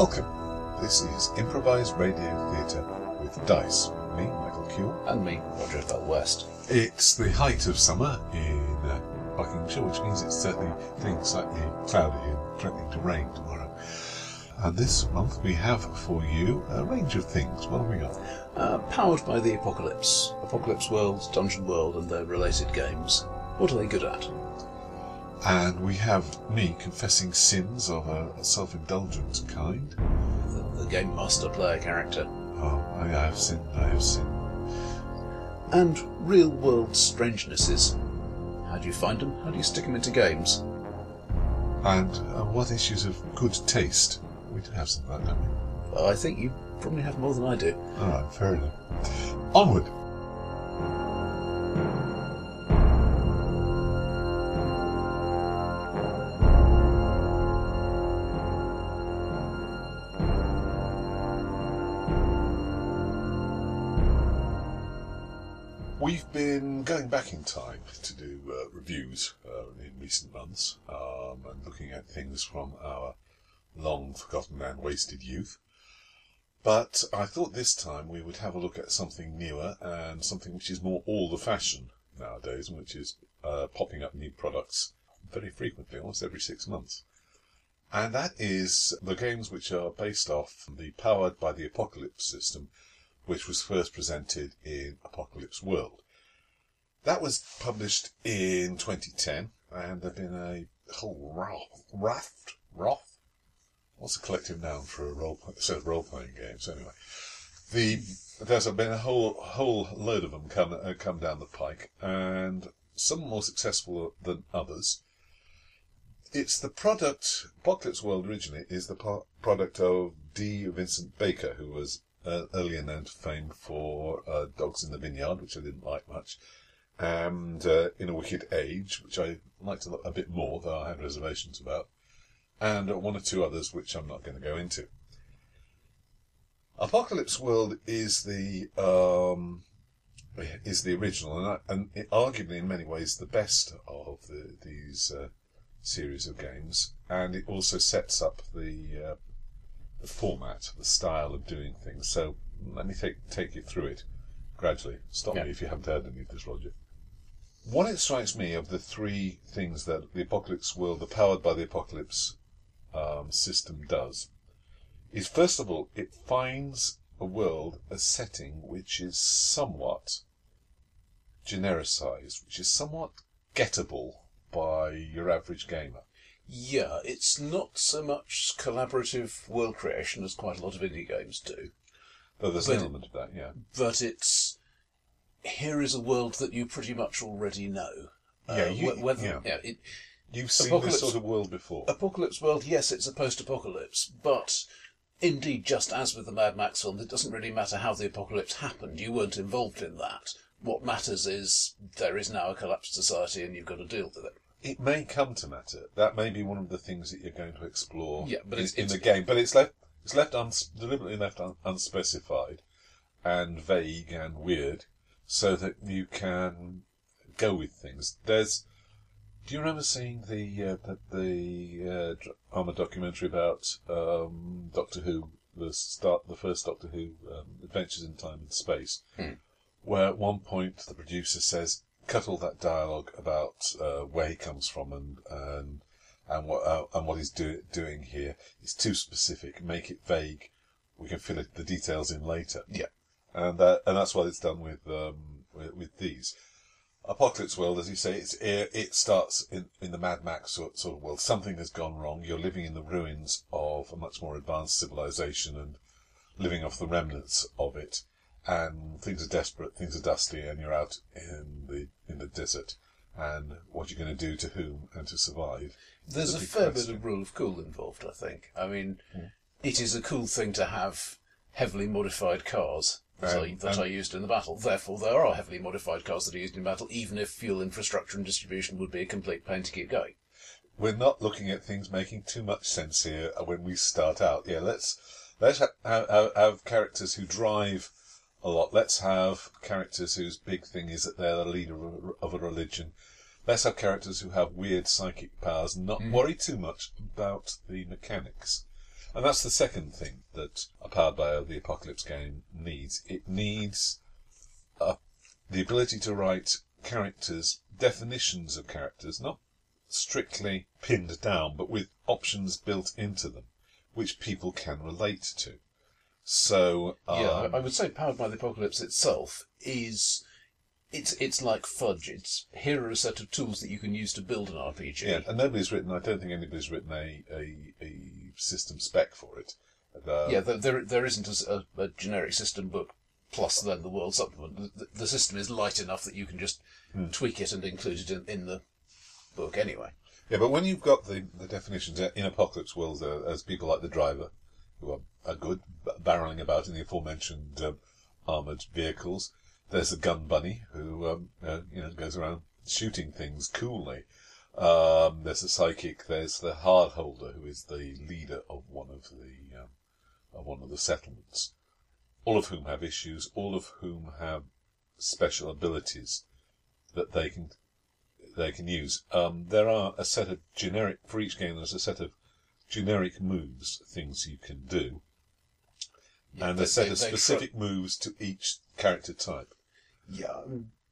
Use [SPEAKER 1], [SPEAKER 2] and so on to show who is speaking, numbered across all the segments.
[SPEAKER 1] Welcome. This is Improvised Radio Theatre with Dice. Me, Michael Cule.
[SPEAKER 2] And me, Roger Bell West.
[SPEAKER 1] It's the height of summer in uh, Buckinghamshire, which means it's certainly getting slightly cloudy and threatening to rain tomorrow. And this month we have for you a range of things. What have we got?
[SPEAKER 2] Uh, powered by the Apocalypse. Apocalypse World, Dungeon World, and their related games. What are they good at?
[SPEAKER 1] And we have me confessing sins of a, a self-indulgent kind.
[SPEAKER 2] The, the game master player character.
[SPEAKER 1] Oh, I have sinned, I have sinned.
[SPEAKER 2] And real world strangenesses. How do you find them? How do you stick them into games?
[SPEAKER 1] And uh, what issues of good taste? We do have some of that, don't we?
[SPEAKER 2] Well, I think you probably have more than I do.
[SPEAKER 1] All right, fair enough. Onward. Been going back in time to do uh, reviews uh, in recent months um, and looking at things from our long forgotten and wasted youth. But I thought this time we would have a look at something newer and something which is more all the fashion nowadays, which is uh, popping up new products very frequently, almost every six months. And that is the games which are based off the Powered by the Apocalypse system, which was first presented in Apocalypse World. That was published in 2010, and there've been a whole raft, raft, what's the collective noun for a role set of role playing games anyway? The there's been a whole whole load of them come uh, come down the pike, and some more successful than others. It's the product. Apocalypse World originally is the po- product of D. Vincent Baker, who was uh, earlier known to fame for uh, Dogs in the Vineyard, which I didn't like much, and uh, In a Wicked Age, which I liked a, a bit more, though I had reservations about and one or two others which I'm not going to go into. Apocalypse World is the um, is the original, and, and it, arguably in many ways the best of the, these uh, series of games, and it also sets up the uh, the format, the style of doing things. So let me take take you through it gradually. Stop
[SPEAKER 2] Yeah.
[SPEAKER 1] me if you haven't heard any of this, Roger. What it strikes me of the three things that the Apocalypse World, the powered by the Apocalypse um, system does is first of all it finds a world, a setting which is somewhat genericized, which is somewhat gettable by your average gamer.
[SPEAKER 2] Yeah, it's not so much collaborative world creation as quite a lot of indie games do,
[SPEAKER 1] Though there's an
[SPEAKER 2] But-
[SPEAKER 1] element of that, yeah.
[SPEAKER 2] but it's here is a world that you pretty much already know.
[SPEAKER 1] Yeah, uh, you-
[SPEAKER 2] wh- whether,
[SPEAKER 1] yeah.
[SPEAKER 2] it,
[SPEAKER 1] You've seen
[SPEAKER 2] Apocalypse-
[SPEAKER 1] this sort of world before.
[SPEAKER 2] Apocalypse World, yes, it's a post-apocalypse, but indeed, just as with the Mad Max film, it doesn't really matter how the apocalypse happened. You weren't involved in that. What matters is there is now a collapsed society, and you've got to deal with it.
[SPEAKER 1] It may come to matter. That may be one of the things that you're going to explore
[SPEAKER 2] Yeah, but
[SPEAKER 1] in,
[SPEAKER 2] it's-
[SPEAKER 1] in
[SPEAKER 2] it's-
[SPEAKER 1] the game. But it's left it's left uns, deliberately left un, unspecified and vague and weird, so that you can go with things. There's. Do you remember seeing the uh, the, the uh, dr- Armour documentary about um, Doctor Who, the start, the first Doctor Who um, Adventures in Time and Space, where at one point the producer says, "Cut all that dialogue about uh, where he comes from and and and what uh, and what he's do, doing here. It's too specific. Make it vague. We can fill it, the details in later."
[SPEAKER 2] Yeah.
[SPEAKER 1] And that and that's what it's done with um, with, with these. Apocalypse World, as you say, it's, it, starts in, in the Mad Max sort, sort of world. Something has gone wrong. You're living in the ruins of a much more advanced civilization and living off the remnants of it. And things are desperate, things are dusty, and you're out in the in the desert. And what are you're going to do to whom and to survive.
[SPEAKER 2] There's a
[SPEAKER 1] big
[SPEAKER 2] fair bit of rule of cool involved, I think. I mean, it is a cool thing to have heavily modified cars that, I,
[SPEAKER 1] Um,
[SPEAKER 2] that
[SPEAKER 1] and-
[SPEAKER 2] are used in the battle. Therefore, there are heavily modified cars that are used in battle, even if fuel infrastructure and distribution would be a complete pain to keep going.
[SPEAKER 1] we're not looking at things making too much sense here when we start out. Yeah, let's let's ha- have, have, have characters who drive a lot. Let's have characters whose big thing is that they're the leader of a, of a religion. Let's have characters who have weird psychic powers. and Not worry too much about the mechanics. And that's the second thing that a powered by the apocalypse game needs. It needs uh, the ability to write characters, definitions of characters, not strictly pinned down, but with options built into them, which people can relate to. So um,
[SPEAKER 2] yeah, I I would say Powered by the Apocalypse itself is it's it's like fudge. It's here are a set of tools that you can use to build an RPG.
[SPEAKER 1] yeah, and nobody's written. I don't think anybody's written a a, a system spec for it.
[SPEAKER 2] Yeah, there, there, there isn't a generic system book plus then the world supplement. The, the system is light enough that you can just tweak it and include it in, in the book anyway.
[SPEAKER 1] Yeah, but when you've got the, the definitions in Apocalypse World uh, as people like the driver, who are, are good, b- barreling about in the aforementioned um, armoured vehicles, there's the gun bunny, who um, uh, you know goes around shooting things coolly. Um, there's the psychic. There's the hard holder, who is the leader of one of the um, of one of the settlements. All of whom have issues. All of whom have special abilities that they can they can use. Um, there are a set of generic for each game. There's a set of generic moves, things you can do, and
[SPEAKER 2] they-
[SPEAKER 1] a set
[SPEAKER 2] they-
[SPEAKER 1] of specific moves to each character type.
[SPEAKER 2] Yeah,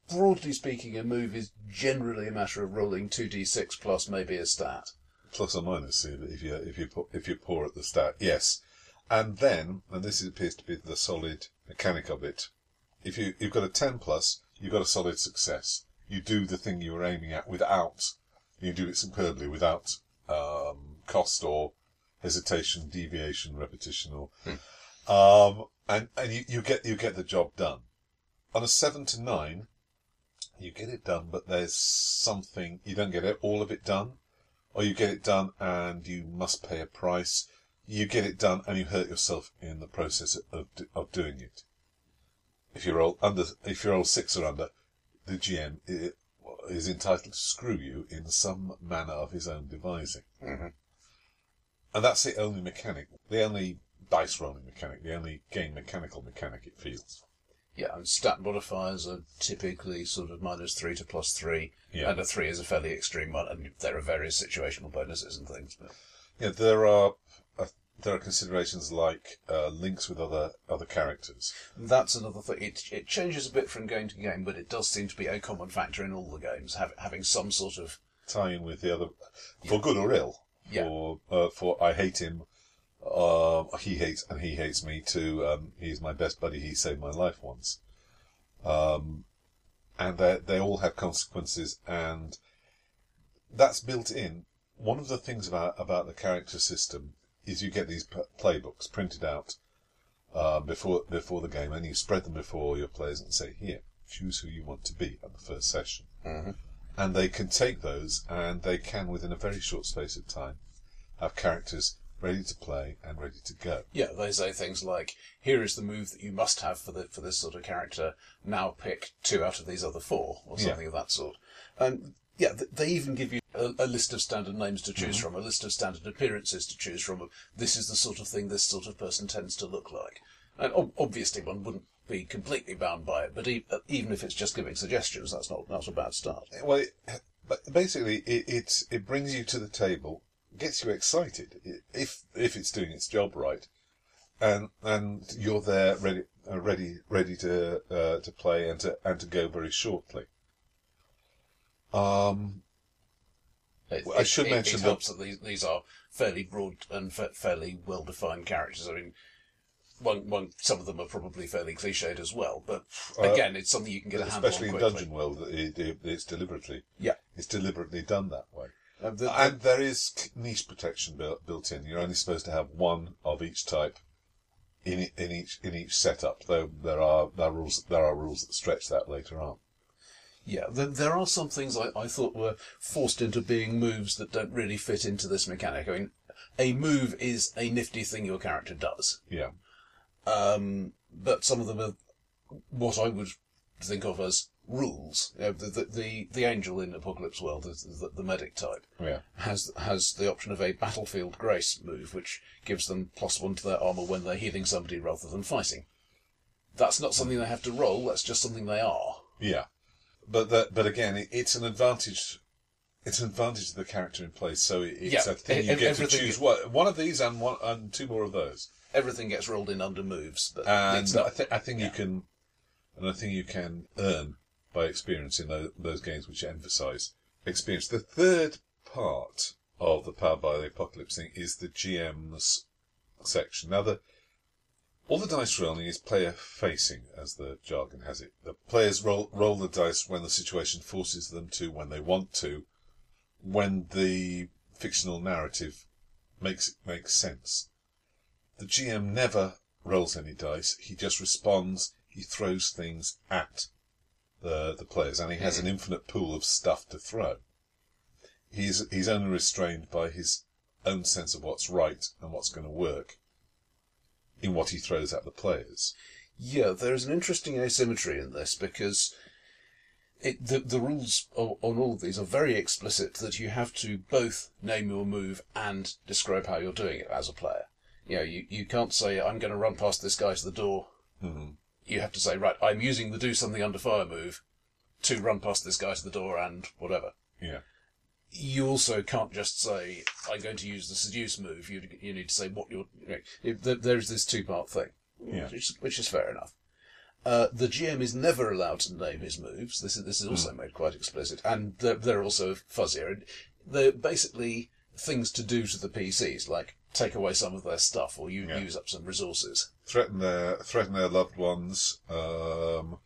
[SPEAKER 2] broadly speaking, a move is generally a matter of rolling 2d6 plus maybe a stat.
[SPEAKER 1] plus or minus if you if you pu- if you're poor at the stat, Yes, and then and this appears to be the solid mechanic of it. If you you've got a ten plus, you've got a solid success. You do the thing you were aiming at without you do it superbly without um, cost or hesitation, deviation, repetition, or um, and and you, you get you get the job done. On a seven to nine, you get it done, but there's something you don't get it, all of it done or you get it done and you must pay a price. You get it done and you hurt yourself in the process of of doing it. If you roll under, if you roll six or under, the GM is entitled to screw you in some manner of his own devising.
[SPEAKER 2] Mhm.
[SPEAKER 1] And that's the only mechanic, the only dice rolling mechanic, the only game mechanical mechanic it feels.
[SPEAKER 2] Yeah, and stat modifiers are typically sort of minus three to plus three,
[SPEAKER 1] Yeah.
[SPEAKER 2] and a three is a fairly extreme one, and there are various situational bonuses and things. But
[SPEAKER 1] Yeah, there are uh, there are considerations like uh, links with other other characters.
[SPEAKER 2] that's another thing. It, it changes a bit from game to game, but it does seem to be a common factor in all the games, have, having some sort of
[SPEAKER 1] tie in with the other, for good or ill.
[SPEAKER 2] Yeah.
[SPEAKER 1] For uh, for I hate him, uh, he hates and he hates me too. Um, he's my best buddy. He saved my life once. Um, and they they all have consequences, and that's built in. One of the things about about the character system is you get these p- playbooks printed out uh, before before the game, and you spread them before your players and say, "Here, choose who you want to be at the first session." and they can take those and they can, within a very short space of time, have characters ready to play and ready to go.
[SPEAKER 2] Yeah, they say things like, "Here is the move that you must have for the for this sort of character. Now pick two out of these other four, or
[SPEAKER 1] Yeah.
[SPEAKER 2] something of that sort." And yeah, they even give you a, a list of standard names to
[SPEAKER 1] Mm-hmm.
[SPEAKER 2] choose from, a list of standard appearances to choose from. This is the sort of thing this sort of person tends to look like. And ob- obviously, one wouldn't be completely bound by it, but e- uh, even if it's just giving suggestions, that's not that's a bad start.
[SPEAKER 1] Well, it, but basically, it, it it brings you to the table, gets you excited if if it's doing its job right, and and you're there ready uh, ready ready to uh, to play and to and to go very shortly. Um,
[SPEAKER 2] It,
[SPEAKER 1] I should
[SPEAKER 2] it-
[SPEAKER 1] mention
[SPEAKER 2] it
[SPEAKER 1] that-
[SPEAKER 2] helps that these these are fairly broad and fa- fairly well defined characters. I mean, one one some of them are probably fairly cliched as well, but
[SPEAKER 1] Uh,
[SPEAKER 2] again, it's something you can get a handle
[SPEAKER 1] especially
[SPEAKER 2] on
[SPEAKER 1] in. Dungeon World, it, it, it's deliberately
[SPEAKER 2] Yeah,
[SPEAKER 1] it's deliberately done that way.
[SPEAKER 2] Uh, the-
[SPEAKER 1] And there is niche protection built, built in. You're only supposed to have one of each type in in each in each setup. Though there are there are rules there are rules that stretch that later on.
[SPEAKER 2] yeah. There, there are some things I, I thought were forced into being moves that don't really fit into this mechanic. I mean, a move is a nifty thing your character does,
[SPEAKER 1] Yeah,
[SPEAKER 2] um, but some of them are what I would think of as rules. You know, the, the the the angel in Apocalypse World is the, the medic type.
[SPEAKER 1] yeah,
[SPEAKER 2] has has the option of a battlefield grace move, which gives them plus one to their armor when they're healing somebody rather than fighting. That's not something they have to roll. That's just something they are.
[SPEAKER 1] yeah. But that but again, it, it's an advantage it's an advantage of the character in place. So it- it's
[SPEAKER 2] Yeah,
[SPEAKER 1] a thing
[SPEAKER 2] e-
[SPEAKER 1] you get to choose one, one of these and one and two more of those.
[SPEAKER 2] Everything gets rolled in under moves, but
[SPEAKER 1] And
[SPEAKER 2] not.
[SPEAKER 1] I, th- I think you can, and I think you can earn by experiencing those, those games which emphasise experience. The third part of the Powered by the Apocalypse thing is the GM's section. Now, the all the dice rolling is player facing, as the jargon has it. The players roll roll the dice when the situation forces them to, when they want to, when the fictional narrative makes makes sense. The GM never rolls any dice. He just responds. He throws things at the the players, and he has an infinite pool of stuff to throw. He's he's only restrained by his own sense of what's right and what's going to work in what he throws at the players.
[SPEAKER 2] Yeah, there is an interesting asymmetry in this because it, the the rules on all of these are very explicit that you have to both name your move and describe how you're doing it as a player. You know, you, you can't say I'm going to run past this guy to the door.
[SPEAKER 1] Mhm.
[SPEAKER 2] You have to say right, I'm using the do something under fire move to run past this guy to the door and whatever.
[SPEAKER 1] Yeah,
[SPEAKER 2] You also can't just say I'm going to use the seduce move. You you need to say what you're. You know, if there, there's this two part thing
[SPEAKER 1] yeah,
[SPEAKER 2] which, which is fair enough. Uh, the GM is never allowed to name his moves. This is this is also made quite explicit, and they're, they're also fuzzier. And They're basically things to do to the PCs, like take away some of their stuff or you
[SPEAKER 1] Yeah.
[SPEAKER 2] use up some resources.
[SPEAKER 1] threaten their threaten their loved ones. Um,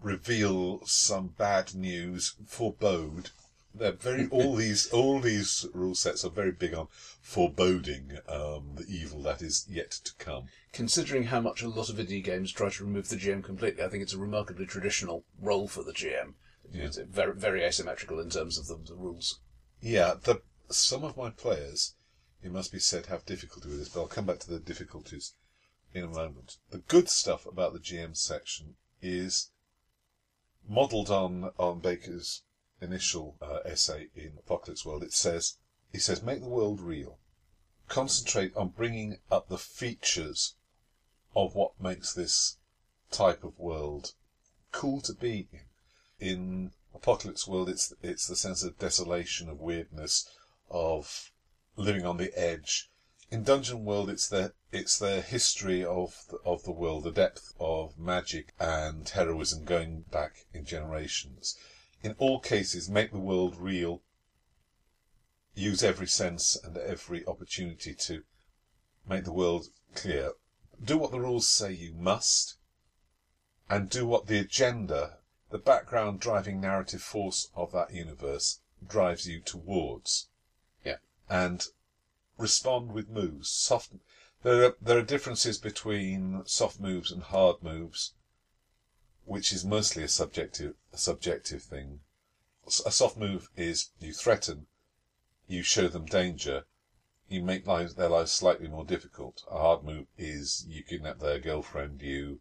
[SPEAKER 1] reveal some bad news. Forebode. They're very all these all these rule sets are very big on foreboding um, the evil that is yet to come.
[SPEAKER 2] Considering how much a lot of indie games try to remove the GM completely, I think it's a remarkably traditional role for the GM. It's very very asymmetrical in terms of the, the rules.
[SPEAKER 1] Yeah, the some of my players, it must be said, have difficulty with this, but I'll come back to the difficulties in a moment. The good stuff about the GM section is modelled on on Baker's initial uh, essay in Apocalypse World. It says he says make the world real, concentrate on bringing up the features of what makes this type of world cool to be in. In Apocalypse World, it's it's the sense of desolation, of weirdness, of living on the edge. In Dungeon World, it's the it's the history of the, of the world, the depth of magic and heroism going back in generations. In all cases, make the world real. Use every sense and every opportunity to make the world clear. Do what the rules say you must, and do what the agenda the background driving narrative force of that universe drives you towards. And respond with moves. Soft. There are there are differences between soft moves and hard moves, which is mostly a subjective a subjective thing. A soft move is you threaten, you show them danger, you make lives, their lives slightly more difficult. A hard move is you kidnap their girlfriend, you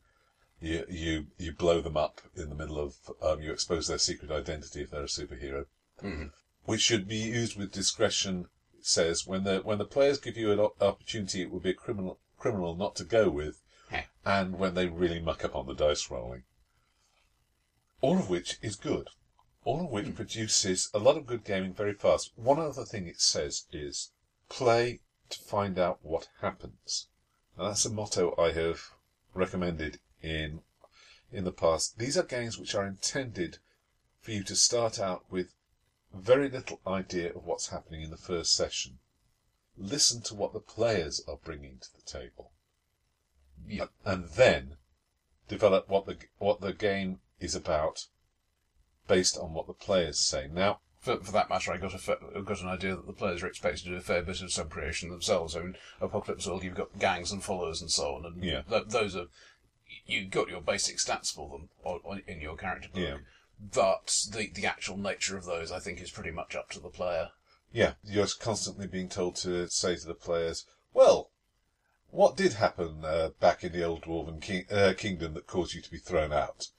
[SPEAKER 1] you you you blow them up in the middle of um, you expose their secret identity if they're a superhero, which should be used with discretion. Says when the when the players give you an opportunity, it would be a criminal criminal not to go with,
[SPEAKER 2] Heh.
[SPEAKER 1] and when they really muck up on the dice rolling. All of which is good. All of which hmm. produces a lot of good gaming very fast. One other thing it says is play to find out what happens. Now that's a motto I have recommended in in the past. These are games which are intended for you to start out with very little idea of what's happening in the first session. Listen to what the players are bringing to the table,
[SPEAKER 2] Yeah.
[SPEAKER 1] and then develop what the what the game is about based on what the players say. Now,
[SPEAKER 2] For, for that matter, I got a got an idea that the players are expected to do a fair bit of sub-creation themselves. I mean, Apocalypse World, you've got gangs and followers and so on, and
[SPEAKER 1] Yeah.
[SPEAKER 2] th- those are you've got your basic stats for them on, on, in your character book.
[SPEAKER 1] Yeah.
[SPEAKER 2] But the the actual nature of those, I think, is pretty much up to the player.
[SPEAKER 1] Yeah, you're constantly being told to say to the players, well, what did happen uh, back in the old dwarven king, uh, kingdom that caused you to be thrown out?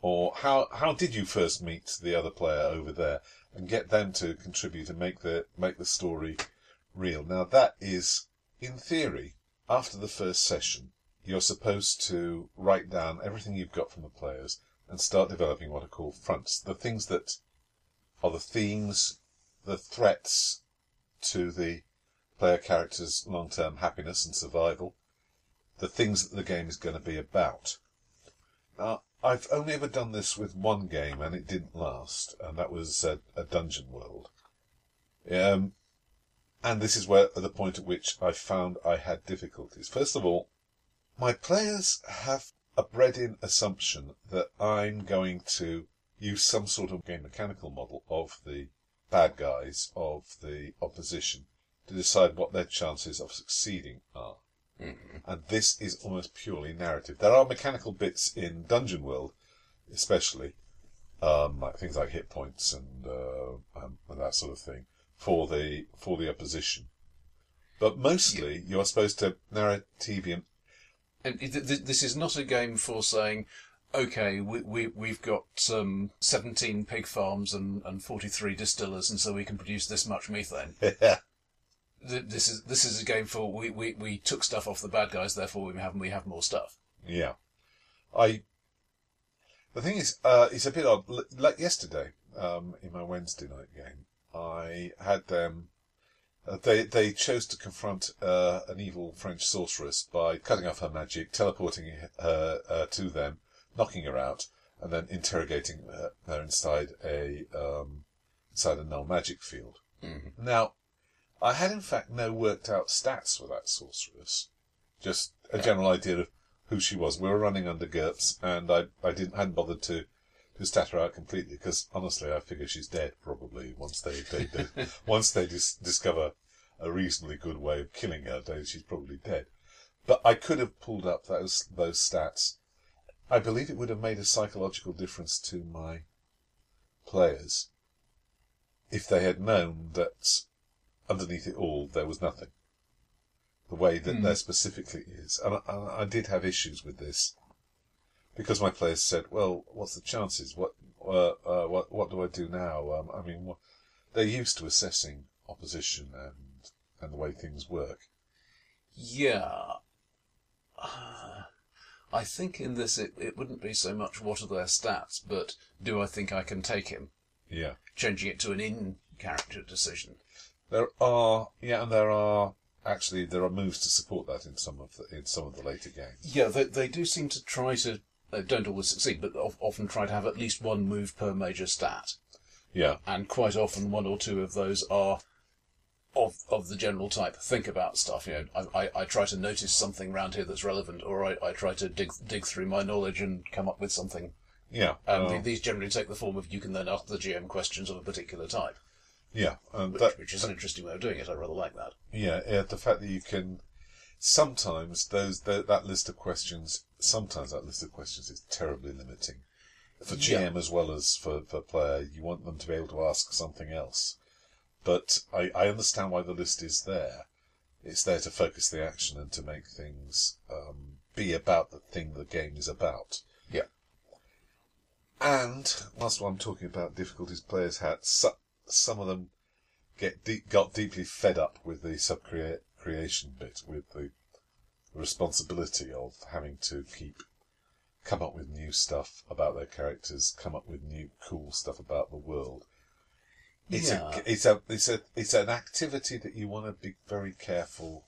[SPEAKER 1] Or how how did you first meet the other player over there? And get them to contribute and make the make the story real. Now that is, in theory, after the first session, you're supposed to write down everything you've got from the players and start developing what are called fronts. The things that are the themes the threats to the player character's long-term happiness and survival, the things that the game is going to be about. Now, I've only ever done this with one game, and it didn't last, and that was a, a Dungeon World. Um, and this is where the point at which I found I had difficulties. First of all, my players have a bred-in assumption that I'm going to use some sort of game mechanical model of the bad guys of the opposition to decide what their chances of succeeding are.
[SPEAKER 2] Mm-hmm.
[SPEAKER 1] And this is almost purely narrative. There are mechanical bits in Dungeon World, especially, um, like things like hit points and, uh, um, and that sort of thing for the for the opposition. But mostly, you're supposed to narrative
[SPEAKER 2] And th- th- this is not a game for saying, okay, we, we, we've got um, 17 pig farms and, and 43 distillers, and so we can produce this much methane. Th- This is this is a game for we, we, we took stuff off the bad guys, therefore we have we have more stuff.
[SPEAKER 1] Yeah, I. The thing is, uh, it's a bit odd. Like yesterday, um, in my Wednesday night game, I had them. Uh, they they chose to confront uh, an evil French sorceress by cutting off her magic, teleporting her uh, to them, knocking her out, and then interrogating her, her inside a um, inside a null magic field. Now, I had in fact no worked out stats for that sorceress, just a general idea of who she was. We were running under GURPS, and I I didn't hadn't bothered to to stat her out completely because honestly, I figure she's dead probably once they they, they once they dis- discover a reasonably good way of killing her. Then she's probably dead. But I could have pulled up those those stats. I believe it would have made a psychological difference to my players if they had known that underneath it all there was nothing. The way that hmm. there specifically is, and I, and I did have issues with this because my players said, "Well, what's the chances? What uh, uh, what what do I do now?" Um, I mean, they're used to assessing opposition and and the way things work.
[SPEAKER 2] Yeah. Uh, I think in this it, it wouldn't be so much what are their stats, but do I think I can take him?
[SPEAKER 1] Yeah,
[SPEAKER 2] Changing it to an in character decision.
[SPEAKER 1] there are yeah, and there are actually there are moves to support that in some of the in some of the later games.
[SPEAKER 2] Yeah, they, they do seem to try to, they don't always succeed, but often try to have at least one move per major stat.
[SPEAKER 1] Yeah,
[SPEAKER 2] And quite often one or two of those are of of the general type. Think about stuff, you know. I, I, I try to notice something round here that's relevant, or I, I try to dig dig through my knowledge and come up with something.
[SPEAKER 1] yeah,
[SPEAKER 2] And
[SPEAKER 1] uh,
[SPEAKER 2] the- these generally take the form of you can then ask the GM questions of a particular type,
[SPEAKER 1] yeah, and
[SPEAKER 2] which,
[SPEAKER 1] that,
[SPEAKER 2] which is an interesting way of doing it. I rather like that.
[SPEAKER 1] Yeah, yeah, the fact that you can sometimes those tho- that list of questions sometimes that list of questions is terribly limiting for
[SPEAKER 2] Yeah.
[SPEAKER 1] GM as well as for for player. You want them to be able to ask something else, but I I understand why the list is there. It's there to focus the action and to make things um, be about the thing the game is about.
[SPEAKER 2] Yeah.
[SPEAKER 1] And whilst I'm talking about difficulties players had, so, some of them get deep, got deeply fed up with the sub creation bit, with the responsibility of having to keep come up with new stuff about their characters, come up with new cool stuff about the world. It's
[SPEAKER 2] Yeah.
[SPEAKER 1] a it's a it's a it's an activity that you want to be very careful.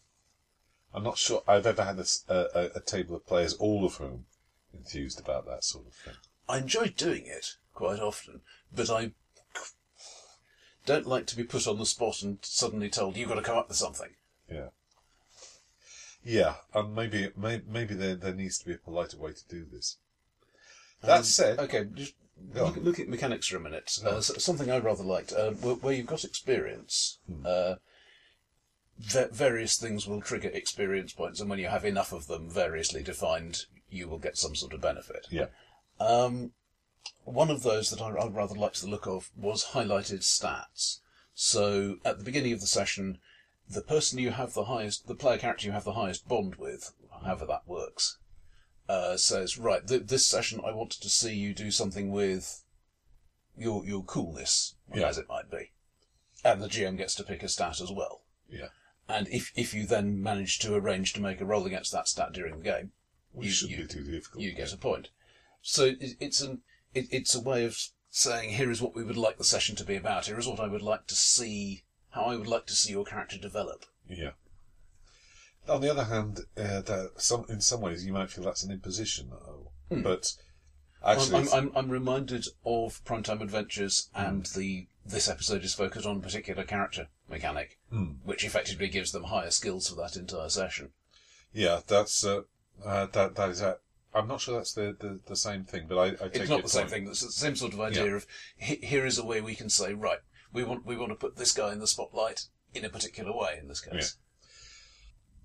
[SPEAKER 1] I'm not sure I've ever had a table of players, all of whom enthused about that sort of thing.
[SPEAKER 2] I enjoy doing it quite often, but I don't like to be put on the spot and suddenly told you've got to come up with something.
[SPEAKER 1] Yeah. Yeah, and maybe may, maybe there there needs to be a politer way to do this. That
[SPEAKER 2] Um,
[SPEAKER 1] said,
[SPEAKER 2] okay, just look, look at mechanics for a minute. Uh, something I rather liked, uh, where, where you've got experience.
[SPEAKER 1] Hmm.
[SPEAKER 2] Uh, va- various things will trigger experience points, and when you have enough of them variously defined, you will get some sort of benefit.
[SPEAKER 1] yeah,
[SPEAKER 2] Um, one of those that I, I rather liked the look of was highlighted stats. So at the beginning of the session, the person you have the highest, the player character you have the highest bond with, however that works, uh, says, right, th- this session I wanted to see you do something with your your coolness,
[SPEAKER 1] Yeah.
[SPEAKER 2] as it might be, and the GM gets to pick a stat as well.
[SPEAKER 1] yeah.
[SPEAKER 2] And if if you then manage to arrange to make a roll against that stat during the game,
[SPEAKER 1] Which
[SPEAKER 2] You-
[SPEAKER 1] shouldn't
[SPEAKER 2] you-
[SPEAKER 1] be too difficult.
[SPEAKER 2] you get a point. So it, it's an it, it's a way of saying, "Here is what we would like the session to be about. Here is what I would like to see. How I would like to see your character develop."
[SPEAKER 1] Yeah. On the other hand, uh, that some in some ways you might feel that's an imposition, though. but actually,
[SPEAKER 2] I'm, I'm, I'm reminded of Primetime Adventures, and the this episode is focused on a particular character mechanic, which effectively gives them higher skills for that entire session.
[SPEAKER 1] yeah, that's uh, uh, that that is. Uh, I'm not sure that's the, the, the same thing, but I, I take
[SPEAKER 2] It's not the same
[SPEAKER 1] point.
[SPEAKER 2] thing. It's the same sort of idea
[SPEAKER 1] Yeah.
[SPEAKER 2] of here is a way we can say, right, we want we want to put this guy in the spotlight in a particular way. In this case,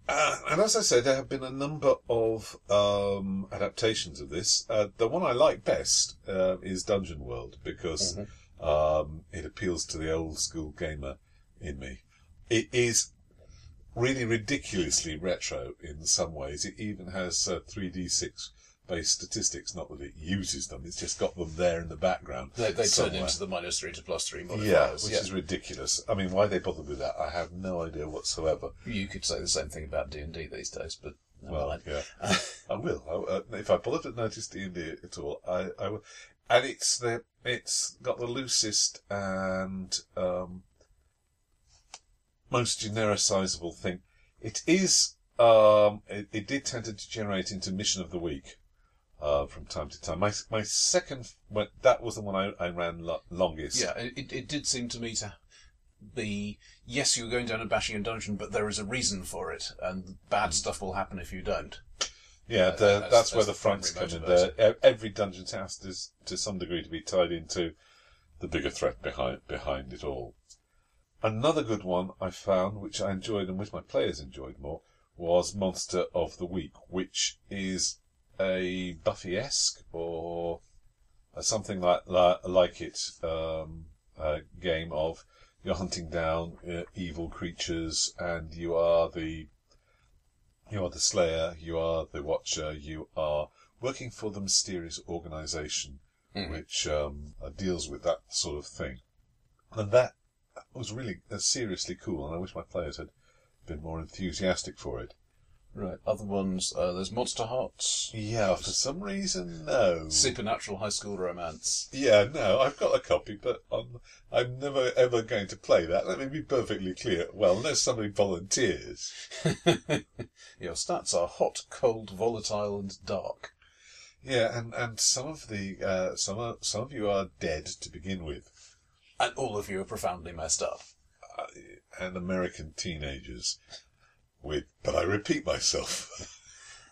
[SPEAKER 1] Uh, and as I say, there have been a number of um, adaptations of this. Uh, the one I like best uh, is Dungeon World because um, it appeals to the old school gamer in me. It is really ridiculously retro in some ways. It even has uh, 3d6 based statistics. Not that it uses them; it's just got them there in the background.
[SPEAKER 2] they they turn
[SPEAKER 1] somewhere.
[SPEAKER 2] into the minus three to plus three modifiers.
[SPEAKER 1] yeah, which is ridiculous. I mean, why they bother with that, I have no idea whatsoever.
[SPEAKER 2] you could say the same thing about D and D these days, but
[SPEAKER 1] Well,
[SPEAKER 2] mind.
[SPEAKER 1] yeah, I will. I, uh, if I bothered to notice D and D at all, I, I will. And it's the it's got the loosest and um, most genericizable thing. It is. Um, it, it did tend to degenerate into mission of the week uh, from time to time. My my second, well, that was the one I, I ran lo- longest.
[SPEAKER 2] Yeah, it, it did seem to me to be yes, you're going down and bashing a dungeon, but there is a reason for it, and bad stuff will happen if you don't.
[SPEAKER 1] Yeah,
[SPEAKER 2] Uh,
[SPEAKER 1] the,
[SPEAKER 2] that's-
[SPEAKER 1] that's, where the fronts come in. There, every dungeon task is to some degree to be tied into the bigger threat behind behind it all. Another good one I found, which I enjoyed and which my players enjoyed more, was Monster of the Week, which is a Buffy-esque or something like like, like it um, game of you're hunting down uh, evil creatures and you are the you are the Slayer, you are the Watcher, you are working for the mysterious organization which um, uh, deals with that sort of thing. And that was really uh, seriously cool, and I wish my players had been more enthusiastic for it.
[SPEAKER 2] Right. Other ones, uh, there's Monster Hearts,
[SPEAKER 1] Yeah, for some reason, no.
[SPEAKER 2] Supernatural High School Romance.
[SPEAKER 1] Yeah, no, I've got a copy, but I'm, I'm never ever going to play that. Let me be perfectly clear. Well, unless somebody volunteers.
[SPEAKER 2] Your stats are hot, cold, volatile, and dark.
[SPEAKER 1] Yeah, and, and some of the uh, some of, some of you are dead to begin with.
[SPEAKER 2] And all of you are profoundly messed up.
[SPEAKER 1] and American teenagers with, but I repeat myself.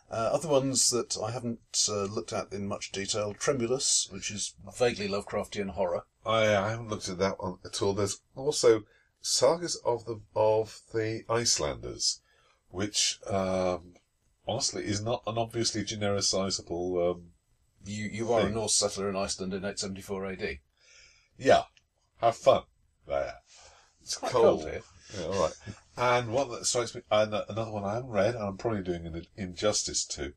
[SPEAKER 2] Uh, other ones that I haven't uh, looked at in much detail Tremulus, which is vaguely Lovecraftian horror.
[SPEAKER 1] I, I haven't looked at that one at all. There's also sagas of the of the Icelanders, which um, honestly is not an obviously genericizable. Um,
[SPEAKER 2] You, you are a
[SPEAKER 1] Thing.
[SPEAKER 2] Norse settler in Iceland in 874 AD.
[SPEAKER 1] yeah, have fun there. It's
[SPEAKER 2] quite
[SPEAKER 1] cold.
[SPEAKER 2] cold here.
[SPEAKER 1] Yeah, all right. And one that strikes me, and another one I haven't read, and I'm probably doing an injustice to,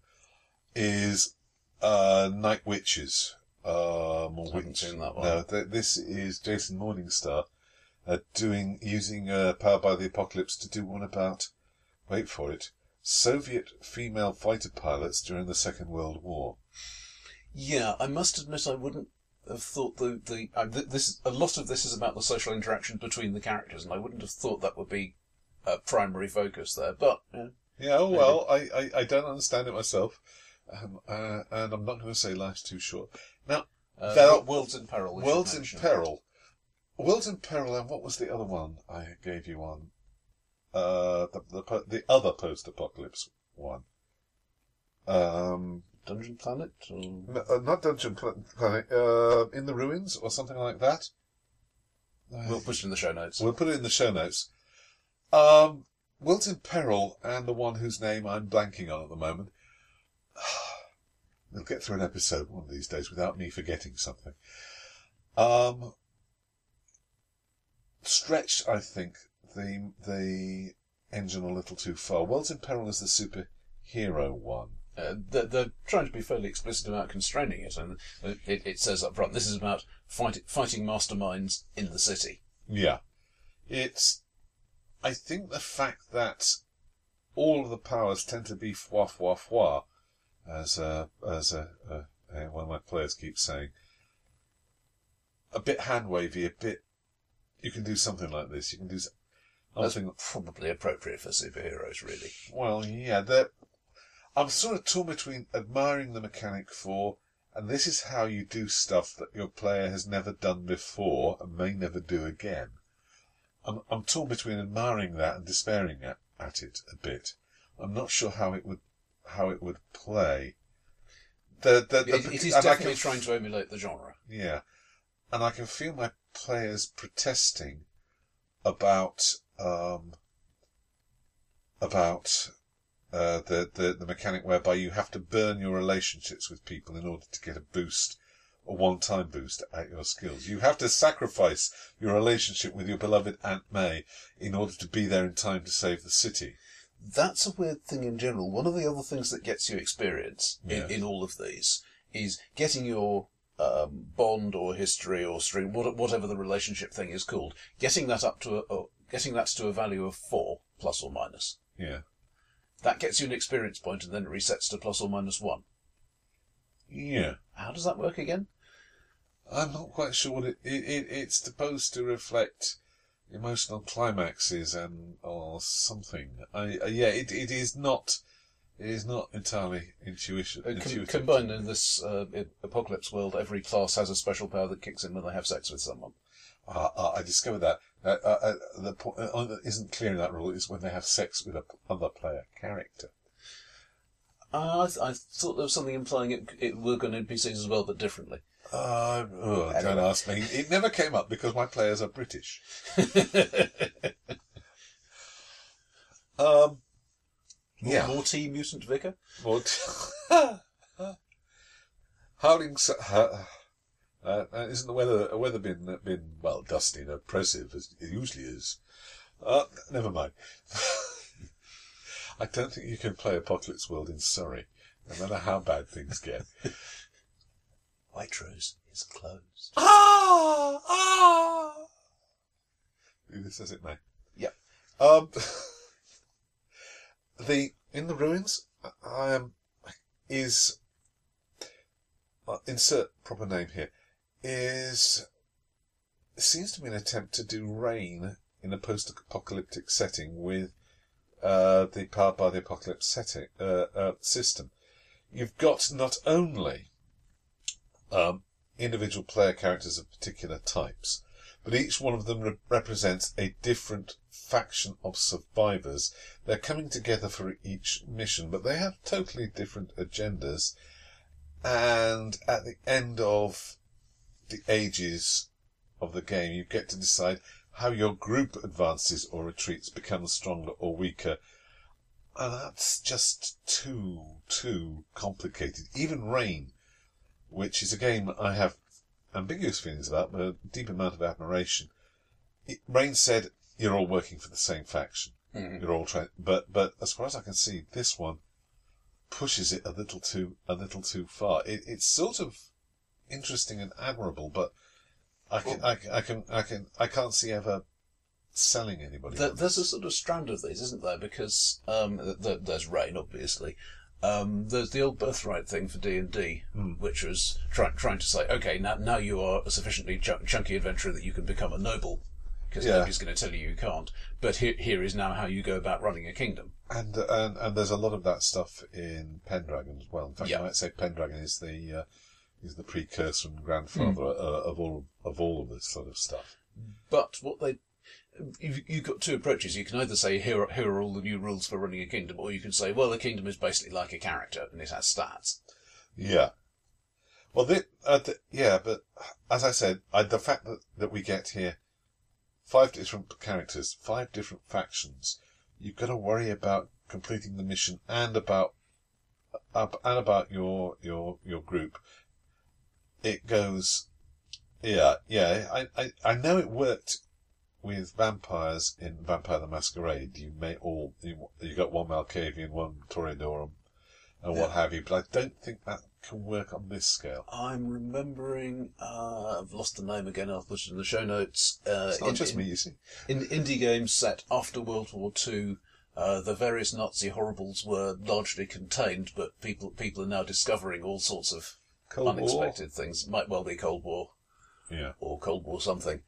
[SPEAKER 1] is uh, Night Witches. Um, or
[SPEAKER 2] I haven't
[SPEAKER 1] Witch-
[SPEAKER 2] seen that one.
[SPEAKER 1] No, th- this is Jason Morningstar uh, doing using uh, Power by the Apocalypse to do one about, wait for it, Soviet female fighter pilots during the Second World War.
[SPEAKER 2] Yeah, I must admit I wouldn't have thought the the uh, th- this a lot of this is about the social interaction between the characters, and I wouldn't have thought that would be a primary focus there. But yeah.
[SPEAKER 1] Yeah, oh, well, I, I, I don't understand it myself, um, uh, and I'm not going to say life's too short. Now,
[SPEAKER 2] uh,
[SPEAKER 1] Vel-
[SPEAKER 2] Worlds in Peril.
[SPEAKER 1] Worlds in. Peril. Worlds in Peril, and what was the other one I gave you on? Uh, the the, the other post-apocalypse one. Um,
[SPEAKER 2] Dungeon Planet. Or...
[SPEAKER 1] n- uh, not Dungeon Pla- Planet. Uh, in the ruins or something like that.
[SPEAKER 2] We'll put it in the show notes.
[SPEAKER 1] We'll put it in the show notes. Um, in Peril and the one whose name I'm blanking on at the moment. We'll get through an episode one of these days without me forgetting something. Um, stretched, I think, the the engine a little too far. Worlds in Peril is the superhero one.
[SPEAKER 2] Uh, they're, they're trying to be fairly explicit about constraining it, and it, it says up front this is about fight, fighting masterminds in the city.
[SPEAKER 1] Yeah. It's, I think the fact that all of the powers tend to be fwa fwa fwa, as, uh, as uh, uh, one of my players keeps saying, a bit hand wavy, a bit. You can do something like this. You can do. s- I
[SPEAKER 2] That's
[SPEAKER 1] think.
[SPEAKER 2] probably appropriate for superheroes, really.
[SPEAKER 1] Well, yeah, they're. I'm sort of torn between admiring the mechanic for, and this is how you do stuff that your player has never done before and may never do again. I'm, I'm torn between admiring that and despairing at, at it a bit. I'm not sure how it would how it would play. The, the, the,
[SPEAKER 2] It, it is definitely
[SPEAKER 1] can-
[SPEAKER 2] trying to emulate the genre.
[SPEAKER 1] yeah, and I can feel my players protesting about um, about uh, the, the the mechanic whereby you have to burn your relationships with people in order to get a boost, a one-time boost at your skills. You have to sacrifice your relationship with your beloved Aunt May in order to be there in time to save the city.
[SPEAKER 2] That's a weird thing in general. One of the other things that gets you experience
[SPEAKER 1] Yeah.
[SPEAKER 2] in, in all of these is getting your um, bond or history or string, what, whatever the relationship thing is called, getting that up to a, getting that to a value of four plus or minus.
[SPEAKER 1] Yeah,
[SPEAKER 2] That gets you an experience point, and then it resets to plus or minus one.
[SPEAKER 1] yeah.
[SPEAKER 2] How does that work again?
[SPEAKER 1] I'm not quite sure what it, it, it it's supposed to reflect emotional climaxes and or something. I, uh, yeah, it, it is not it is not entirely intuition.
[SPEAKER 2] Uh, com-
[SPEAKER 1] intuitive.
[SPEAKER 2] combined in this uh, apocalypse world, every class has a special power that kicks in when they have sex with someone.
[SPEAKER 1] Uh, uh, I discovered that uh, uh, uh, the point uh, that isn't clear in that rule is when they have sex with a p- other player character.
[SPEAKER 2] Uh, I, th- I thought there was something implying it, it work on NPCs as well, but differently.
[SPEAKER 1] Uh, oh, don't ask me. It never came up because my players are British. Um, yeah.
[SPEAKER 2] More T Mutant Vicar?
[SPEAKER 1] What? Howling. s- Uh, uh, isn't the weather a weather been been well dusty and oppressive as it usually is? Uh, never mind. I don't think you can play Apocalypse World in Surrey, no matter how bad things get.
[SPEAKER 2] Waitrose is closed.
[SPEAKER 1] ah ah. This as it may.
[SPEAKER 2] Yep.
[SPEAKER 1] Um. the in the ruins. I am is uh, insert proper name here is seems to be an attempt to do Reign in a post-apocalyptic setting with uh, the powered by the apocalypse setting uh, uh, system. You've got not only um, individual player characters of particular types, but each one of them re- represents a different faction of survivors. They're coming together for each mission, but they have totally different agendas. And at the end of the ages of the game, you get to decide how your group advances or retreats, becomes stronger or weaker. And that's just too, too complicated. Even Reign, which is a game I have ambiguous feelings about, but a deep amount of admiration. It, Reign said, you're all working for the same faction.
[SPEAKER 2] Mhm.
[SPEAKER 1] You're all trying, but, but as far as I can see, this one pushes it a little too, a little too far. It, it's sort of interesting and admirable, but I can, I, can- I can, I can, I can't see ever selling anybody.
[SPEAKER 2] There, there's a sort of strand of these, isn't there? Because um, th- th- there's Reign, obviously. Um, there's the old birthright thing for D and D,
[SPEAKER 1] Hmm.
[SPEAKER 2] which was trying trying to say, okay, now now you are a sufficiently ch- chunky adventurer that you can become a noble, because
[SPEAKER 1] Yeah.
[SPEAKER 2] nobody's going to tell you you can't. But here here is now how you go about running a kingdom.
[SPEAKER 1] And, and and there's a lot of that stuff in Pendragon as well. In fact,
[SPEAKER 2] Yeah.
[SPEAKER 1] I might say Pendragon is the uh, is the precursor and grandfather uh, of all of all of this sort of stuff.
[SPEAKER 2] But what they you've, you've got two approaches. You can either say here are, here are all the new rules for running a kingdom, or you can say, well, a kingdom is basically like a character and it has stats.
[SPEAKER 1] Yeah. Well, the, uh, the, yeah, but as I said, I, the fact that, that we get here five different characters, five different factions, you've got to worry about completing the mission and about up and about your your your group. It goes, yeah, yeah. I I, I know it worked with vampires in Vampire the Masquerade. You may all you, you got one Malkavian, one Toreador, and, and what have you. But I don't think that can work on this scale.
[SPEAKER 2] I'm remembering. Uh, I've lost the name again. I'll put it in the show notes. Uh,
[SPEAKER 1] It's not
[SPEAKER 2] in,
[SPEAKER 1] just me, you see.
[SPEAKER 2] in indie games set after World War Two, uh, the various Nazi horribles were largely contained, but people people are now discovering all sorts of
[SPEAKER 1] Cold War.
[SPEAKER 2] unexpected things. Might well be Cold War.
[SPEAKER 1] Yeah.
[SPEAKER 2] or Cold War something.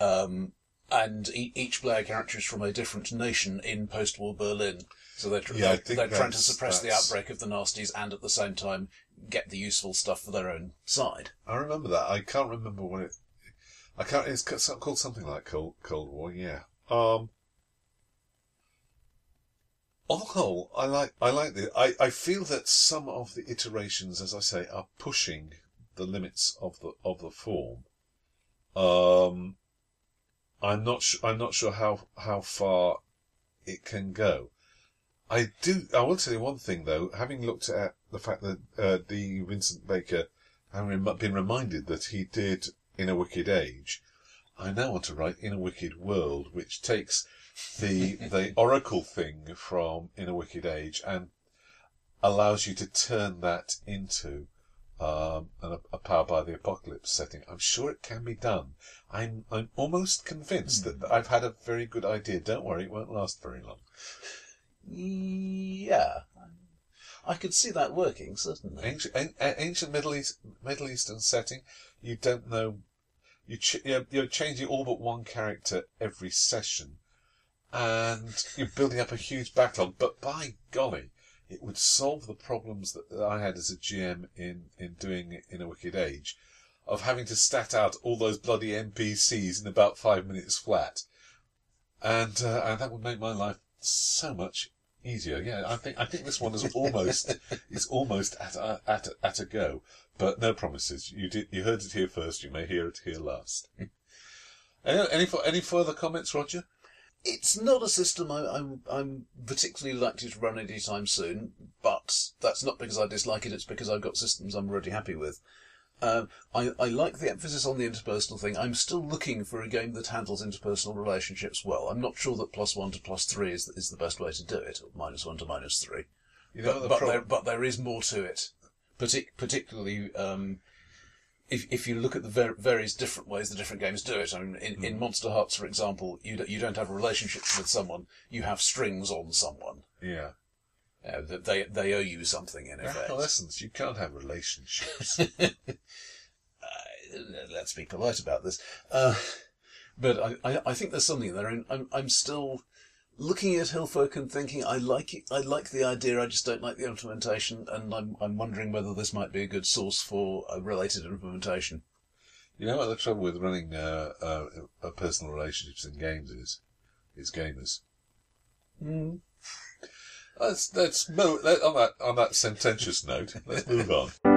[SPEAKER 2] Um, and e- each player character is from a different nation in post-war Berlin. So they're, tr-
[SPEAKER 1] Yeah,
[SPEAKER 2] they're, they're trying to
[SPEAKER 1] that's-
[SPEAKER 2] suppress the outbreak of the nasties and at the same time get the useful stuff for their own side.
[SPEAKER 1] I remember that. I can't remember what it. I can't. It's called something like Cold Cold War. Yeah. Um. On the whole, I like I like the. I, I feel that some of the iterations, as I say, are pushing the limits of the of the form. Um. I'm not. I'm not sure how how far it can go. I do. I will tell you one thing though. Having looked at the fact that uh, D. Vincent Baker, having been reminded that he did in a Wicked Age, I now want to write in a Wicked World, which takes the the Oracle thing from in a Wicked Age and allows you to turn that into um, an, a Powered by the Apocalypse setting. I'm sure it can be done. I'm I'm almost convinced that I've had a very good idea. Don't worry, it won't last very long.
[SPEAKER 2] Yeah. I could see that working, certainly.
[SPEAKER 1] ancient, ancient Middle East, Middle Eastern setting. You don't know. You ch- you're, you're changing all but one character every session, and you're building up a huge backlog. But by golly, it would solve the problems that, I had as a GM in in doing it in a Wicked Age, of having to stat out all those bloody NPCs in about five minutes flat, and uh, and that would make my life so much easier. Yeah, I think I think this one is almost is almost at a, at a, at a go, but no promises. You did you heard it here first. You may hear it here last. any any, any further comments, Roger?
[SPEAKER 2] It's not a system I, I'm, I'm particularly likely to run anytime soon, but that's not because I dislike it, it's because I've got systems I'm already happy with. Um, I, I like the emphasis on the interpersonal thing. I'm still looking for a game that handles interpersonal relationships well. I'm not sure that plus one to plus three is, is the best way to do it, or minus one to minus three.
[SPEAKER 1] You know
[SPEAKER 2] But,
[SPEAKER 1] the
[SPEAKER 2] but, there, but there is more to it. Partic- particularly, um, if, if you look at the ver- various different ways the different games do it. I mean, in, in Monster Hearts, for example, you, do, you don't have relationships with someone, you have strings on someone.
[SPEAKER 1] yeah.
[SPEAKER 2] Uh, that they, they owe you something in effect.
[SPEAKER 1] Adolescents, you can't have relationships.
[SPEAKER 2] let's be polite about this. Uh, but I, I, I think there's something there, and I'm, I'm still looking at Hillfolk and thinking I like it. I like the idea. I just don't like the implementation, and I'm, I'm wondering whether this might be a good source for a related implementation.
[SPEAKER 1] you know what the trouble with running uh, uh, uh, personal relationships in games is? Is gamers.
[SPEAKER 2] Mm.
[SPEAKER 1] Let's move on that on that sententious note. Let's move on.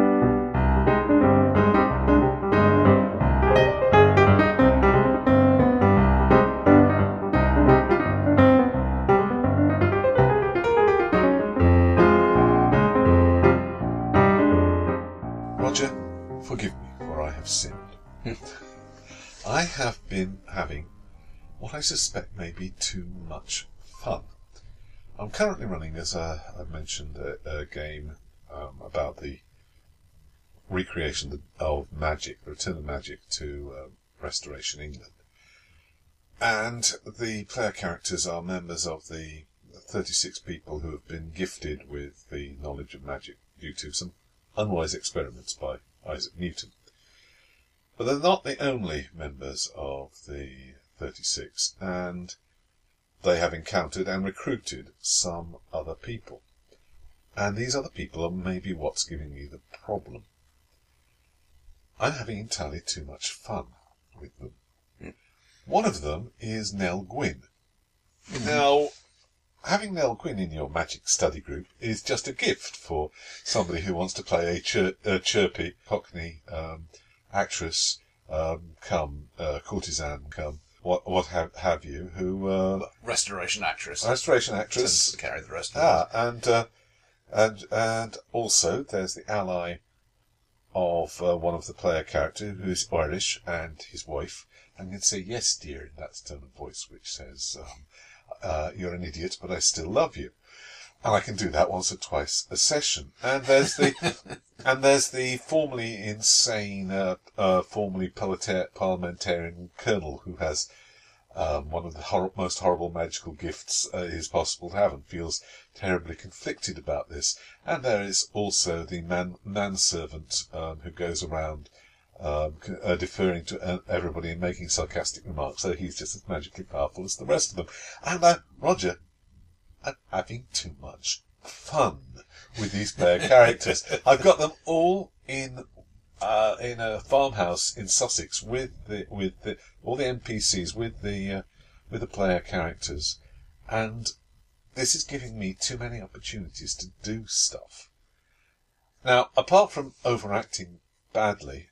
[SPEAKER 1] I have been having what I suspect may be too much fun. I'm currently running, as uh, I've mentioned, a, a game um, about the recreation of magic, the return of magic to uh, Restoration England. And the player characters are members of the 36 people who have been gifted with the knowledge of magic due to some unwise experiments by Isaac Newton. But they're not the only members of the 36, and they have encountered and recruited some other people. And these other people are maybe what's giving me the problem. I'm having entirely too much fun with them. One of them is Nell Gwyn. Now, having Nell Gwyn in your magic study group is just a gift for somebody who wants to play a, chir- a chirpy Cockney um, actress, um, come uh, courtesan, come what what have have you, who uh,
[SPEAKER 2] Restoration actress.
[SPEAKER 1] restoration actress.
[SPEAKER 2] to carry the rest of
[SPEAKER 1] Ah, and uh, and and also there's the ally of uh, one of the player character who's Irish and his wife, and you can say yes, dear, in that tone of voice which says, um, uh, "You're an idiot, but I still love you." And I can do that once or twice a session. And there's the and there's the formerly insane, uh, uh, formerly parliamentarian colonel who has um, one of the hor- most horrible magical gifts uh, is possible to have and feels terribly conflicted about this. And there is also the man manservant um, who goes around um, uh, deferring to uh, everybody and making sarcastic remarks, so he's just as magically powerful as the rest of them. And uh, Roger, I'm having too much fun with these player characters. I've got them all in uh, in a farmhouse in Sussex with the with the, all the NPCs with the uh, with the player characters, and this is giving me too many opportunities to do stuff. Now, apart from overacting badly,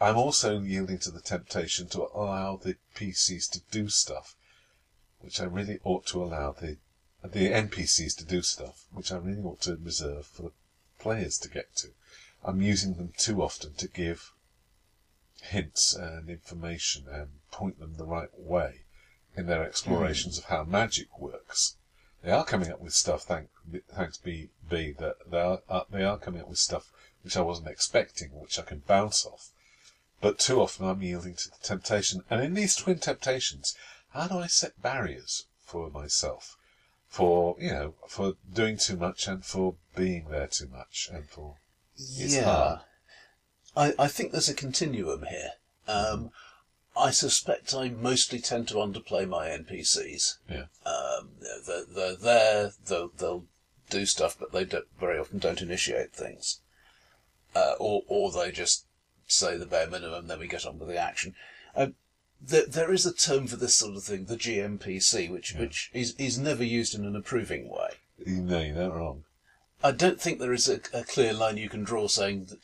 [SPEAKER 1] I'm also yielding to the temptation to allow the PCs to do stuff, which I really ought to allow the the NPCs to do stuff, which I really ought to reserve for the players to get to. I'm using them too often to give hints and information and point them the right way in their explorations of how magic works. They are coming up with stuff, thank, thanks be, be that they are, uh, they are coming up with stuff which I wasn't expecting, which I can bounce off. But too often I'm yielding to the temptation. And in these twin temptations, how do I set barriers for myself? For, you know, for doing too much and for being there too much and for
[SPEAKER 2] yeah.
[SPEAKER 1] hard.
[SPEAKER 2] I, I think there's a continuum here. Um, I suspect I mostly tend to underplay my NPCs.
[SPEAKER 1] Yeah.
[SPEAKER 2] Um, they're, they're there, they'll, they'll do stuff, but they don't, very often don't initiate things. Uh, or, or they just say the bare minimum, then we get on with the action. Uh, there, there is a term for this sort of thing, the GMPC, which, which is, is never used in an approving way.
[SPEAKER 1] No, you're not wrong.
[SPEAKER 2] I don't think there is a, a clear line you can draw saying that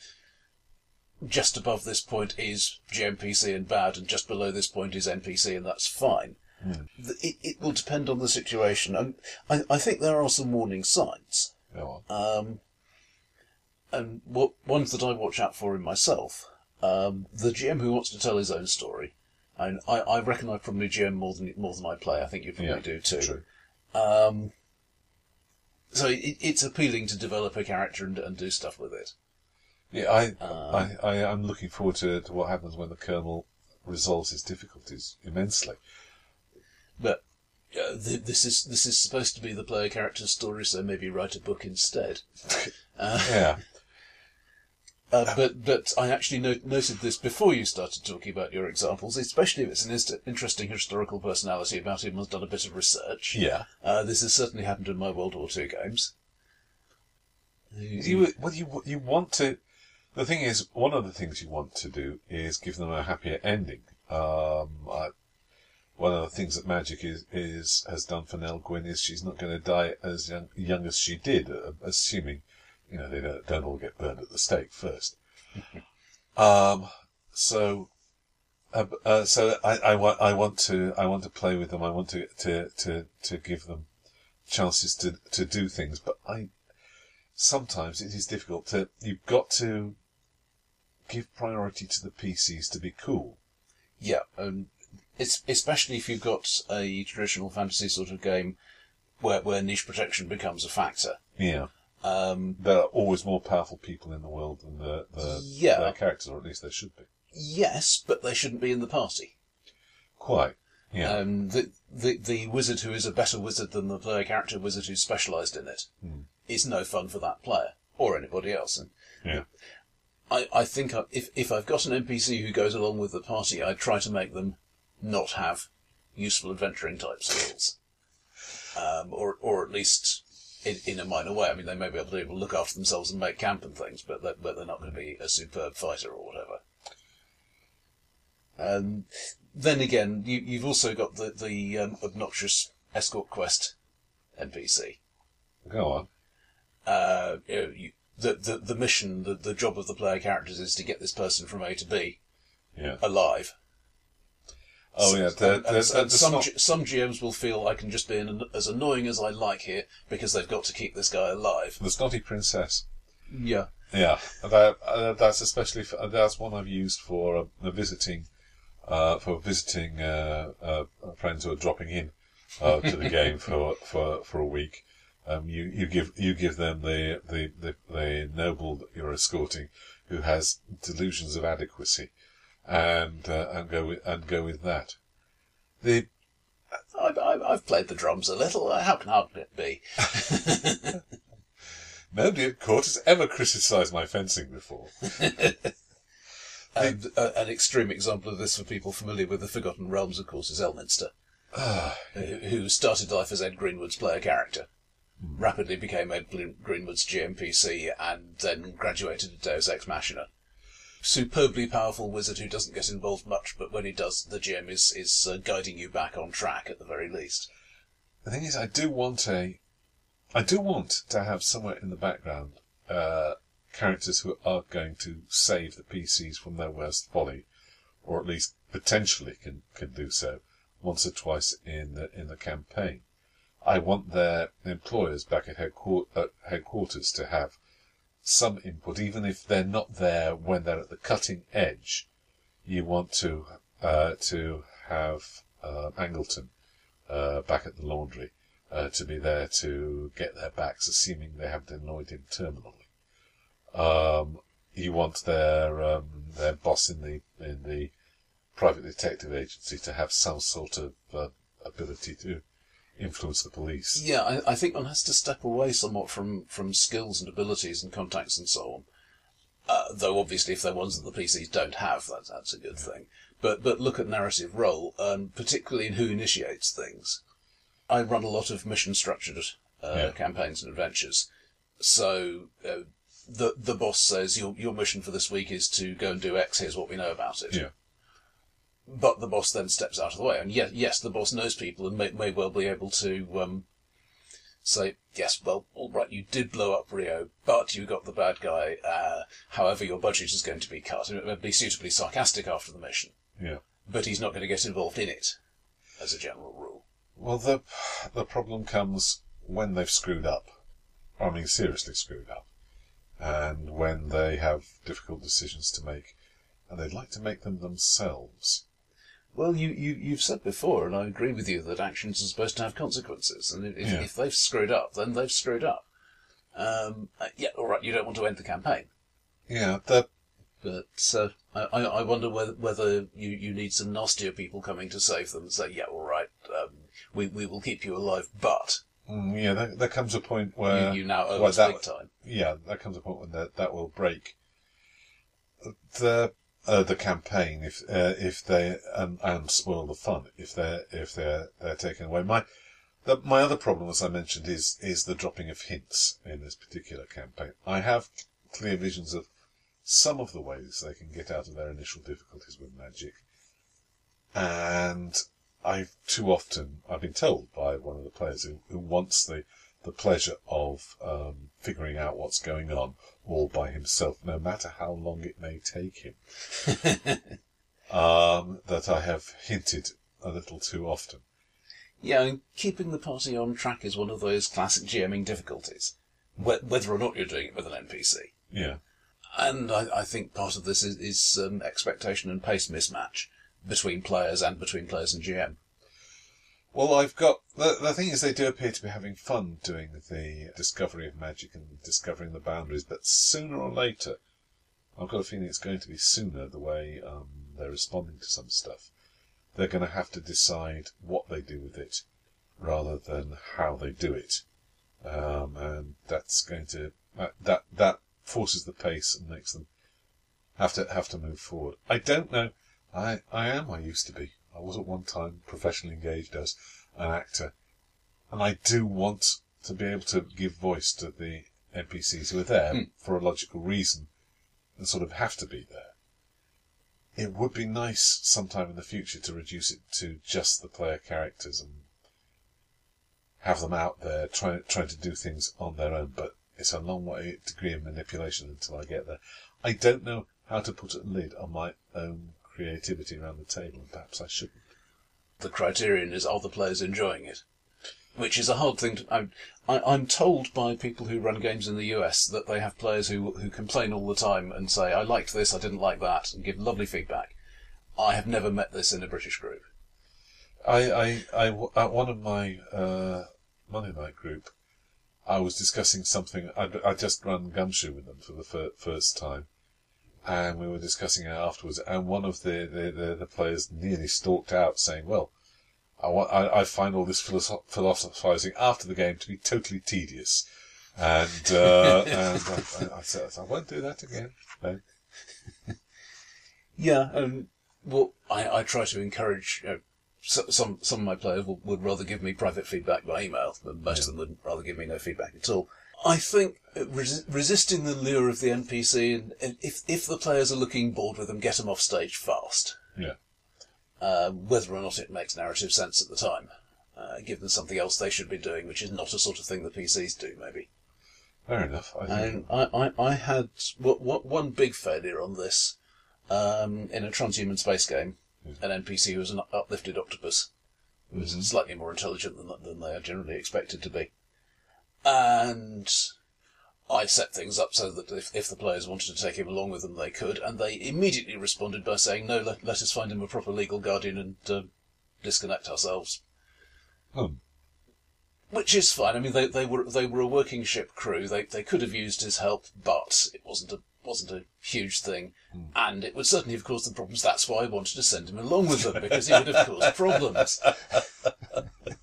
[SPEAKER 2] just above this point is GMPC and bad, and just below this point is NPC, and that's fine. Th- It, it will depend on the situation, and I, I think there are some warning signs.
[SPEAKER 1] Go on.
[SPEAKER 2] Um, and what ones that I watch out for in myself. Um, the GM who wants to tell his own story, and I, I reckon I probably GM more than more than I play. I think you probably
[SPEAKER 1] Yeah,
[SPEAKER 2] do too.
[SPEAKER 1] True.
[SPEAKER 2] Um, so it, it's appealing to develop a character and, and do stuff with it.
[SPEAKER 1] Yeah, I,
[SPEAKER 2] Um,
[SPEAKER 1] I, I, I'm looking forward to, to what happens when the Colonel resolves his difficulties immensely.
[SPEAKER 2] But uh, th- this is this is supposed to be the player character's story, so maybe write a book instead.
[SPEAKER 1] Yeah.
[SPEAKER 2] Uh, but but I actually no- noted this before you started talking about your examples, especially if it's an inst- interesting historical personality about him who's done a bit of research.
[SPEAKER 1] Yeah.
[SPEAKER 2] Uh, this has certainly happened in my World War II games.
[SPEAKER 1] You, well, you, you want to. The thing is, one of the things you want to do is give them a happier ending. Um, I, one of the things that Magic is, is has done for Nell Gwyn is she's not going to die as young, young as she did, uh, assuming you know they don't, don't all get burned at the stake first. um, so, uh, uh, so I, I want I want to I want to play with them. I want to to to, to give them chances to to do things, but I sometimes it is difficult to. You've got to give priority to the PCs to be cool.
[SPEAKER 2] Yeah, um, it's especially if you've got a traditional fantasy sort of game where where niche protection becomes a factor.
[SPEAKER 1] Yeah,
[SPEAKER 2] Um,
[SPEAKER 1] there are always more powerful people in the world than the, the
[SPEAKER 2] Yeah.
[SPEAKER 1] their characters, or at least there should be.
[SPEAKER 2] yes, but they shouldn't be in the party.
[SPEAKER 1] Quite. Yeah.
[SPEAKER 2] Um, the, the the wizard who is a better wizard than the player character wizard who's specialised in it is no fun for that player or anybody else. And
[SPEAKER 1] yeah.
[SPEAKER 2] I, I think I, if if I've got an NPC who goes along with the party, I try to make them not have useful adventuring type skills, um, or or at least in, in a minor way. I mean, they may be able to, look after themselves and make camp and things, but they, but they're not going to be a superb fighter or whatever. Um, then again, you, you've also got the the um, obnoxious escort quest NPC.
[SPEAKER 1] Go on.
[SPEAKER 2] Uh, you know, you, the, the the mission, the, the job of the player characters is to get this person from A to B
[SPEAKER 1] Yeah.
[SPEAKER 2] alive.
[SPEAKER 1] Oh yeah.
[SPEAKER 2] And, and
[SPEAKER 1] there's
[SPEAKER 2] some
[SPEAKER 1] not-
[SPEAKER 2] some GMs will feel I can just be an, as annoying as I like here because they've got to keep this guy alive.
[SPEAKER 1] the snotty princess.
[SPEAKER 2] Yeah.
[SPEAKER 1] Yeah, that, uh, that's especially for, that's one I've used for uh, the visiting, uh, for visiting uh, uh, friends who are dropping in uh, to the game for, for, for a week. Um, you, you give you give them the, the, the, the noble that you're escorting, who has delusions of adequacy, and uh, and go with, and go with that. The
[SPEAKER 2] I, I've played the drums a little. How can hard it be?
[SPEAKER 1] Nobody at court has ever criticised my fencing before.
[SPEAKER 2] And uh, an extreme example of this for people familiar with the Forgotten Realms, of course, is Elminster, who who started life as Ed Greenwood's player character, rapidly became Ed Greenwood's GMPC, and then graduated to Deus Ex Machina. Superbly powerful wizard who doesn't get involved much, but when he does, the GM is is uh, guiding you back on track at the very least.
[SPEAKER 1] The thing is, I do want a, I do want to have somewhere in the background uh, characters who are going to save the PCs from their worst folly, or at least potentially can can do so once or twice in the in the campaign. I want their employers back at, headquarters, at headquarters to have some input, even if they're not there when they're at the cutting edge. You want to uh, to have uh, Angleton uh, back at the laundry uh, to be there to get their backs, assuming they haven't annoyed him terminally. Um, you want their um, their boss in the in the private detective agency to have some sort of uh, ability to influence the police.
[SPEAKER 2] Yeah, I, I think one has to step away somewhat from, from skills and abilities and contacts and so on. Uh, though obviously, if they're ones that the PCs don't have, that, that's a good thing. But but look at narrative role, and particularly in who initiates things. I run a lot of mission structured uh,
[SPEAKER 1] Yeah.
[SPEAKER 2] campaigns and adventures, so uh, the the boss says your your mission for this week is to go and do X. Here's what we know about it.
[SPEAKER 1] Yeah.
[SPEAKER 2] But the boss then steps out of the way, and yes, yes, the boss knows people and may, may well be able to um, say, yes, well, all right, you did blow up Rio, but you got the bad guy. Uh, however, your budget is going to be cut. And it may be suitably sarcastic after the mission,
[SPEAKER 1] Yeah.
[SPEAKER 2] but he's not going to get involved in it, as a general rule.
[SPEAKER 1] Well, the the problem comes when they've screwed up. I mean, seriously screwed up, and when they have difficult decisions to make, and they'd like to make them themselves.
[SPEAKER 2] Well, you, you, you've said before, and I agree with you, that actions are supposed to have consequences. And if,
[SPEAKER 1] Yeah.
[SPEAKER 2] if they've screwed up, then they've screwed up. Um, uh, yeah, all right, you don't want to end the campaign.
[SPEAKER 1] Yeah, the
[SPEAKER 2] But uh, I, I I wonder whether, whether you, you need some nastier people coming to save them and say, yeah, all right, um, we, we will keep you alive, but
[SPEAKER 1] mm, yeah, there, there comes a point where
[SPEAKER 2] you, you now owe
[SPEAKER 1] well,
[SPEAKER 2] us
[SPEAKER 1] that-
[SPEAKER 2] big time.
[SPEAKER 1] yeah, there comes a point when that that will break the uh, the campaign if uh, if they and, and spoil the fun if they're if they're they're taken away. My the, my other problem, as I mentioned, is is the dropping of hints in this particular campaign. I have clear visions of some of the ways they can get out of their initial difficulties with magic, and I've too often I've been told by one of the players who, who wants the the pleasure of um, figuring out what's going on all by himself, no matter how long it may take him. um, that I have hinted a little too often.
[SPEAKER 2] Yeah, and keeping the party on track is one of those classic GMing difficulties, wh- whether or not you're doing it with an NPC.
[SPEAKER 1] Yeah,
[SPEAKER 2] And I, I think part of this is, is um, expectation and pace mismatch between players and between players and GM.
[SPEAKER 1] Well, I've got the the thing is they do appear to be having fun doing the discovery of magic and discovering the boundaries, but sooner or later, I've got a feeling it's going to be sooner the way um, they're responding to some stuff. They're going to have to decide what they do with it rather than how they do it, um, and that's going to that that, that forces the pace and makes them have to have to move forward. I don't know. I I am. I used to be. I was at one time professionally engaged as an actor, and I do want to be able to give voice to the NPCs who are there hmm. for a logical reason, and sort of have to be there. It would be nice sometime in the future to reduce it to just the player characters and have them out there trying trying to do things on their own. But it's a long way degree of manipulation until I get there. I don't know how to put a lid on my own creativity around the table, and perhaps I shouldn't.
[SPEAKER 2] The criterion is are the players enjoying it? Which is a hard thing to. I'm, I, I'm told by people who run games in the US that they have players who, who complain all the time and say, I liked this, I didn't like that, and give lovely feedback. I have never met this in a British group.
[SPEAKER 1] I, I, I, at one of my uh, Monday night group, I was discussing something. I'd, I'd just run Gumshoe with them for the fir- first time, and we were discussing it afterwards. And one of the, the, the, the players nearly stalked out, saying, "Well, I, wa- I, I find all this philosoph- philosophizing after the game to be totally tedious." And, uh, and I, I, I said, "I won't do that again." No.
[SPEAKER 2] Yeah, um, well, I, I try to encourage. You know, so, some some of my players will, would rather give me private feedback by email, but most of them would rather give me no feedback at all. I think res- resisting the lure of the NPC, and, and if if the players are looking bored with them, get them off stage fast.
[SPEAKER 1] Yeah.
[SPEAKER 2] Uh, whether or not it makes narrative sense at the time, uh, give them something else they should be doing, which is not a sort of thing the PCs do, maybe.
[SPEAKER 1] Fair enough. I think.
[SPEAKER 2] And I, I, I had what, what, one big failure on this um, in a transhuman space game. An NPC who was an uplifted octopus, who was slightly more intelligent than, than they are generally expected to be. And I set things up so that if, if the players wanted to take him along with them, they could. And they immediately responded by saying, "No, let, let us find him a proper legal guardian and uh, disconnect ourselves."
[SPEAKER 1] Hmm.
[SPEAKER 2] Which is fine. I mean, they, they were they were a working ship crew. They they could have used his help, but it wasn't a wasn't a huge thing, and it would certainly have caused them problems. That's why I wanted to send him along with them because he would have caused problems.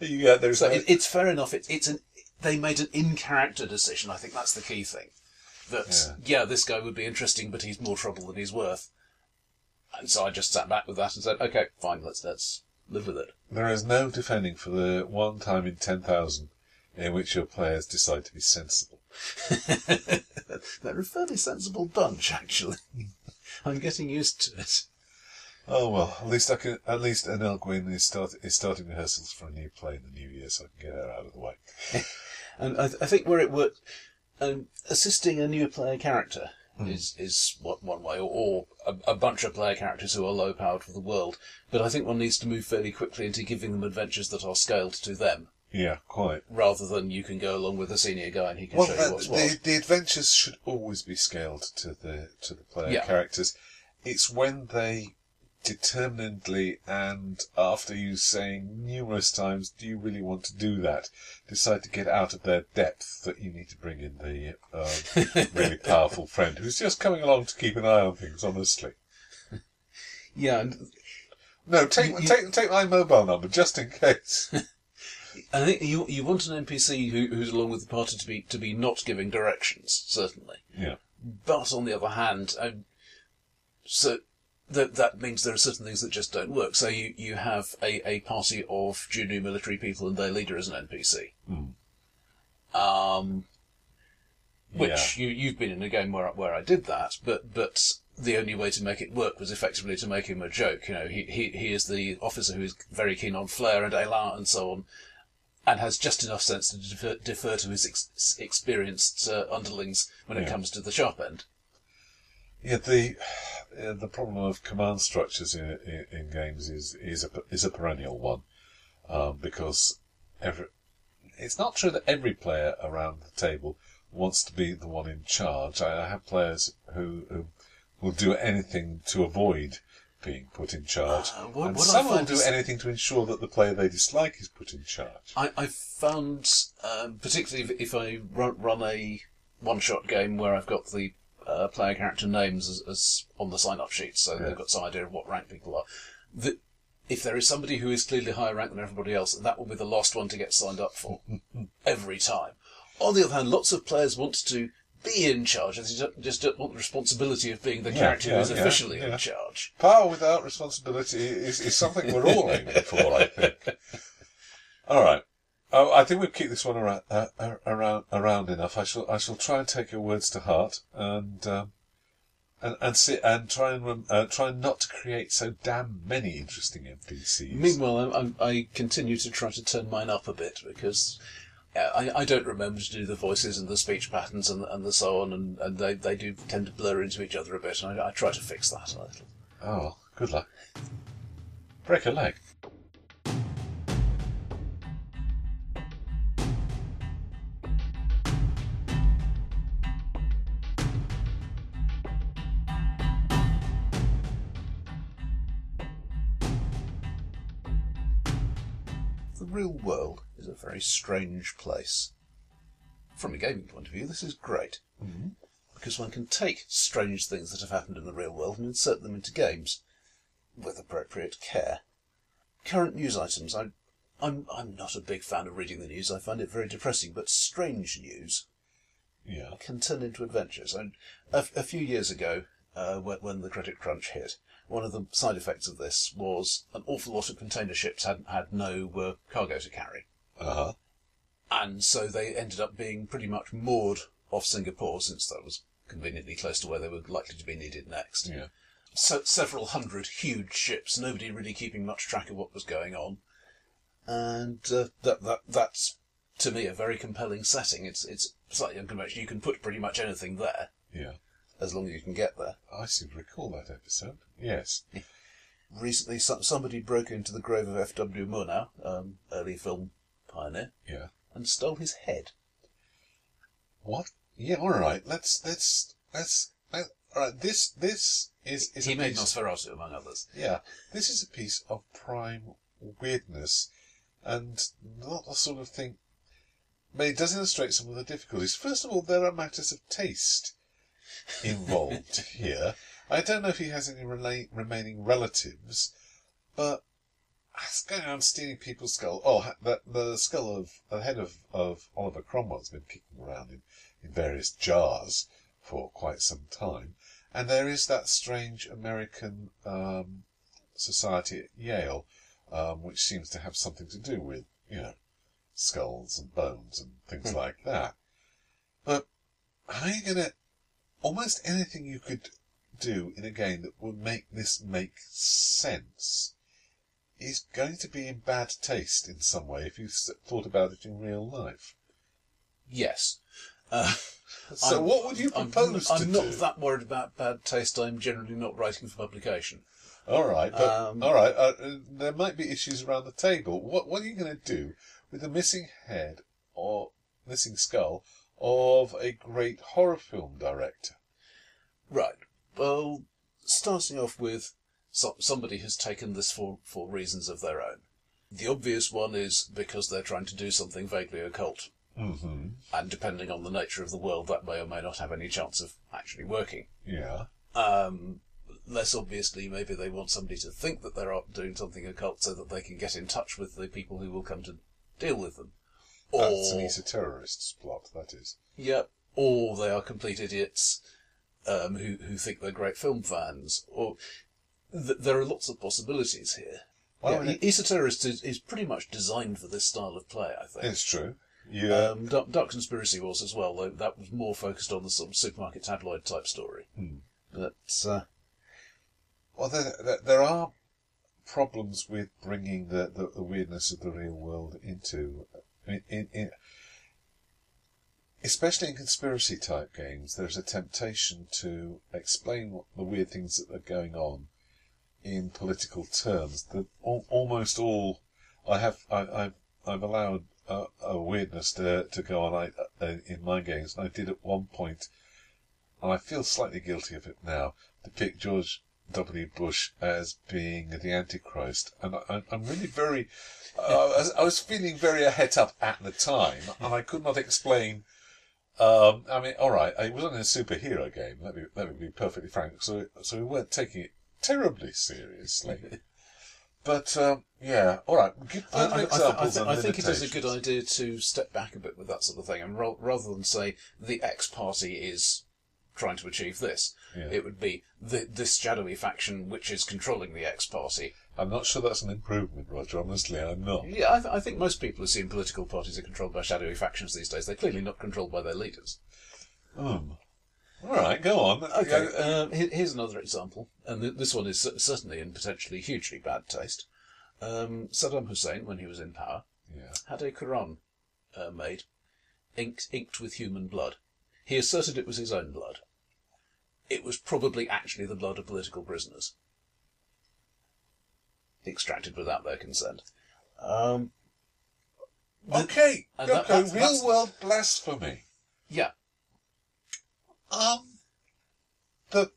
[SPEAKER 1] Yeah, there's
[SPEAKER 2] So
[SPEAKER 1] no-
[SPEAKER 2] it, it's fair enough. It, it's an they made an in character decision. I think that's the key thing. That yeah. this guy would be interesting, but he's more trouble than he's worth. And so I just sat back with that and said, okay, fine, let's let's live with it.
[SPEAKER 1] There is no defending for the one time in 10,000 in which your players decide to be sensible.
[SPEAKER 2] They're a fairly sensible bunch, actually. I'm getting used to it.
[SPEAKER 1] Oh well, at least I can. At least Anil Gwyn is start is starting rehearsals for a new play in the new year, so I can get her out of the way.
[SPEAKER 2] And I, I think where it worked, um, assisting a new player character is is what one way, or, or a, a bunch of player characters who are low powered for the world. But I think one needs to move fairly quickly into giving them adventures that are scaled to them,
[SPEAKER 1] Yeah, quite.
[SPEAKER 2] rather than you can go along with a senior guy and he can
[SPEAKER 1] Well,
[SPEAKER 2] show you
[SPEAKER 1] uh,
[SPEAKER 2] what's
[SPEAKER 1] the,
[SPEAKER 2] what.
[SPEAKER 1] the adventures should always be scaled to the to the player
[SPEAKER 2] Yeah.
[SPEAKER 1] characters. It's when they determinedly and after you saying numerous times, "Do you really want to do that?" decide to get out of their depth that you need to bring in the uh, really powerful friend who's just coming along to keep an eye on things. Honestly,
[SPEAKER 2] Yeah, and
[SPEAKER 1] no, take
[SPEAKER 2] You-
[SPEAKER 1] take take my mobile number just in case.
[SPEAKER 2] I think you you want an NPC who, who's along with the party to be to be not giving directions, certainly.
[SPEAKER 1] yeah,
[SPEAKER 2] But on the other hand, um, so that that means there are certain things that just don't work. So you, you have a, a party of junior military people and their leader is an NPC. Um, which you you've been in a game where where I did that, but but the only way to make it work was effectively to make him a joke. You know, he he, he is the officer who is very keen on flair and elan and so on. And has just enough sense to defer, defer to his ex- experienced uh, underlings when it comes to the sharp end.
[SPEAKER 1] Yeah, the uh, the problem of command structures in, in, in games is is a is a perennial one, um, because every it's not true that every player around the table wants to be the one in charge. I, I have players who, who will do anything to avoid being put in charge,
[SPEAKER 2] Uh, what-
[SPEAKER 1] and
[SPEAKER 2] what
[SPEAKER 1] some will do
[SPEAKER 2] is-
[SPEAKER 1] anything to ensure that the player they dislike is put in charge.
[SPEAKER 2] I, I found, um, particularly if, if I run, run a one-shot game where I've got the uh, player character names as, as on the sign-up sheet, so
[SPEAKER 1] Yeah.
[SPEAKER 2] they've got some idea of what rank people are. That if there is somebody who is clearly higher rank than everybody else, that will be the last one to get signed up for every time. On the other hand, lots of players want to be in charge, they just- just don't want the responsibility of being the
[SPEAKER 1] Yeah,
[SPEAKER 2] character
[SPEAKER 1] yeah,
[SPEAKER 2] who is officially in charge.
[SPEAKER 1] Power without responsibility is, is something we're all aiming for, I think. All right. Oh, I think we'll keep this one around, uh, uh, around around enough. I shall I shall try and take your words to heart and um, and and see and try and rem- uh, try not to create so damn many interesting NPCs.
[SPEAKER 2] Meanwhile, I, I, I continue to try to turn mine up a bit because uh, I, I don't remember to do the voices and the speech patterns and, and the so on, and, and they, they do tend to blur into each other a bit, and I, I try to fix that a little.
[SPEAKER 1] oh, good luck. Break a leg.
[SPEAKER 2] Very strange place. From a gaming point of view, this is great. Mm-hmm. Because one can take strange things that have happened in the real world and insert them into games with appropriate care. Current news items. I, I'm, I'm not a big fan of reading the news. I find it very depressing, but strange news
[SPEAKER 1] Yeah.
[SPEAKER 2] can turn into adventures. And a, a few years ago, uh, when, when the credit crunch hit. One of the side effects of this was an awful lot of container ships had had no uh, cargo to carry,
[SPEAKER 1] Uh huh.
[SPEAKER 2] and so they ended up being pretty much moored off Singapore, since that was conveniently close to where they were likely to be needed next.
[SPEAKER 1] Yeah.
[SPEAKER 2] So, several hundred huge ships, nobody really keeping much track of what was going on, and uh, that that that's to me a very compelling setting. It's it's slightly unconventional. You can put pretty much anything there
[SPEAKER 1] Yeah.
[SPEAKER 2] as long as you can get there.
[SPEAKER 1] I seem to recall that episode. Yes.
[SPEAKER 2] Recently, some, somebody broke into the grave of F.W. Murnau, um, early film pioneer,
[SPEAKER 1] Yeah.
[SPEAKER 2] and stole his head.
[SPEAKER 1] What? Yeah. All right. Let's let's let's. let all right. This this is is
[SPEAKER 2] he
[SPEAKER 1] a
[SPEAKER 2] made
[SPEAKER 1] piece,
[SPEAKER 2] Nosferatu, among others.
[SPEAKER 1] Yeah. This is a piece of prime weirdness, and not the sort of thing. But it does illustrate some of the difficulties. First of all, there are matters of taste involved here. I don't know if he has any rela- remaining relatives, but that's going around stealing people's skull. Oh, the, the skull of the head of, of Oliver Cromwell's been kicking around in, in various jars for quite some time, and there is that strange American um, society at Yale, um, which seems to have something to do with you know skulls and bones and things
[SPEAKER 2] Hmm.
[SPEAKER 1] like that. But how are you going to almost anything you could do in a game that would make this make sense is going to be in bad taste in some way if you thought about it in real life.
[SPEAKER 2] Yes. Uh,
[SPEAKER 1] So,
[SPEAKER 2] I'm-
[SPEAKER 1] what would you
[SPEAKER 2] I'm,
[SPEAKER 1] propose
[SPEAKER 2] I'm
[SPEAKER 1] to
[SPEAKER 2] not
[SPEAKER 1] do?
[SPEAKER 2] that worried about bad taste. I'm generally not writing for publication.
[SPEAKER 1] All right, but
[SPEAKER 2] Um,
[SPEAKER 1] all right. Uh, uh, there might be issues around the table. What What are you going to do with the missing head or missing skull of a great horror film director?
[SPEAKER 2] Right. Well, starting off with so, somebody has taken this for, for reasons of their own. The obvious one is because they're trying to do something vaguely occult.
[SPEAKER 1] Mm-hmm.
[SPEAKER 2] And depending on the nature of the world, that may or may not have any chance of actually working.
[SPEAKER 1] Yeah.
[SPEAKER 2] Um, less obviously, maybe they want somebody to think that they're doing something occult so that they can get in touch with the people who will come to deal with them. Or,
[SPEAKER 1] That's an Esoterrorists plot. That is.
[SPEAKER 2] yeah, or they are complete idiots um, who who think they're great film fans. Or th- there are lots of possibilities here.
[SPEAKER 1] Well,
[SPEAKER 2] yeah, E- Easter is, is pretty much designed for this style of play, I think.
[SPEAKER 1] It's true. Yeah.
[SPEAKER 2] Um, Dark, Dark Conspiracy was as well, though that was more focused on the sort of supermarket tabloid type story.
[SPEAKER 1] Hmm.
[SPEAKER 2] But uh,
[SPEAKER 1] Well, there, there, there are problems with bringing the, the, the weirdness of the real world into, in, in, in, especially in conspiracy type games. There's a temptation to explain what the weird things that are going on in political terms. That al- almost all I have, I, I've, I've allowed a, a weirdness to to go on I, uh, in my games. And I did at one point, and I feel slightly guilty of it now. Depict George W. Bush as being the Antichrist, and I, I'm really very. Uh, I was- I was feeling very a het up at the time, and I could not explain. Um, I mean, all right, it wasn't a superhero game. Let me let me be perfectly frank. So so we weren't taking it terribly seriously. But um, yeah, all right. Give
[SPEAKER 2] I,
[SPEAKER 1] further
[SPEAKER 2] I, I,
[SPEAKER 1] examples
[SPEAKER 2] thi-
[SPEAKER 1] and
[SPEAKER 2] I think it is a good idea to step back a bit with that sort of thing, and ro- rather than say the X party is trying to achieve this,
[SPEAKER 1] Yeah.
[SPEAKER 2] it would be the, this shadowy faction which is controlling the X party.
[SPEAKER 1] I'm not sure that's an improvement, Roger. Honestly, I'm not.
[SPEAKER 2] Yeah, I, th- I think most people assume political parties are controlled by shadowy factions these days. They're clearly not controlled by their leaders.
[SPEAKER 1] Um, all right, go on.
[SPEAKER 2] Okay, here- here's another example, and th- this one is cer- certainly in potentially hugely bad taste. Um, Saddam Hussein, when he was in power,
[SPEAKER 1] yeah.
[SPEAKER 2] had a Quran uh, made, inked, inked with human blood. He asserted it was his own blood. It was probably actually the blood of political prisoners, extracted without their consent. Um,
[SPEAKER 1] Okay,
[SPEAKER 2] and that-
[SPEAKER 1] okay,
[SPEAKER 2] that's-
[SPEAKER 1] real
[SPEAKER 2] that's-
[SPEAKER 1] world blasphemy.
[SPEAKER 2] yeah,
[SPEAKER 1] Um, the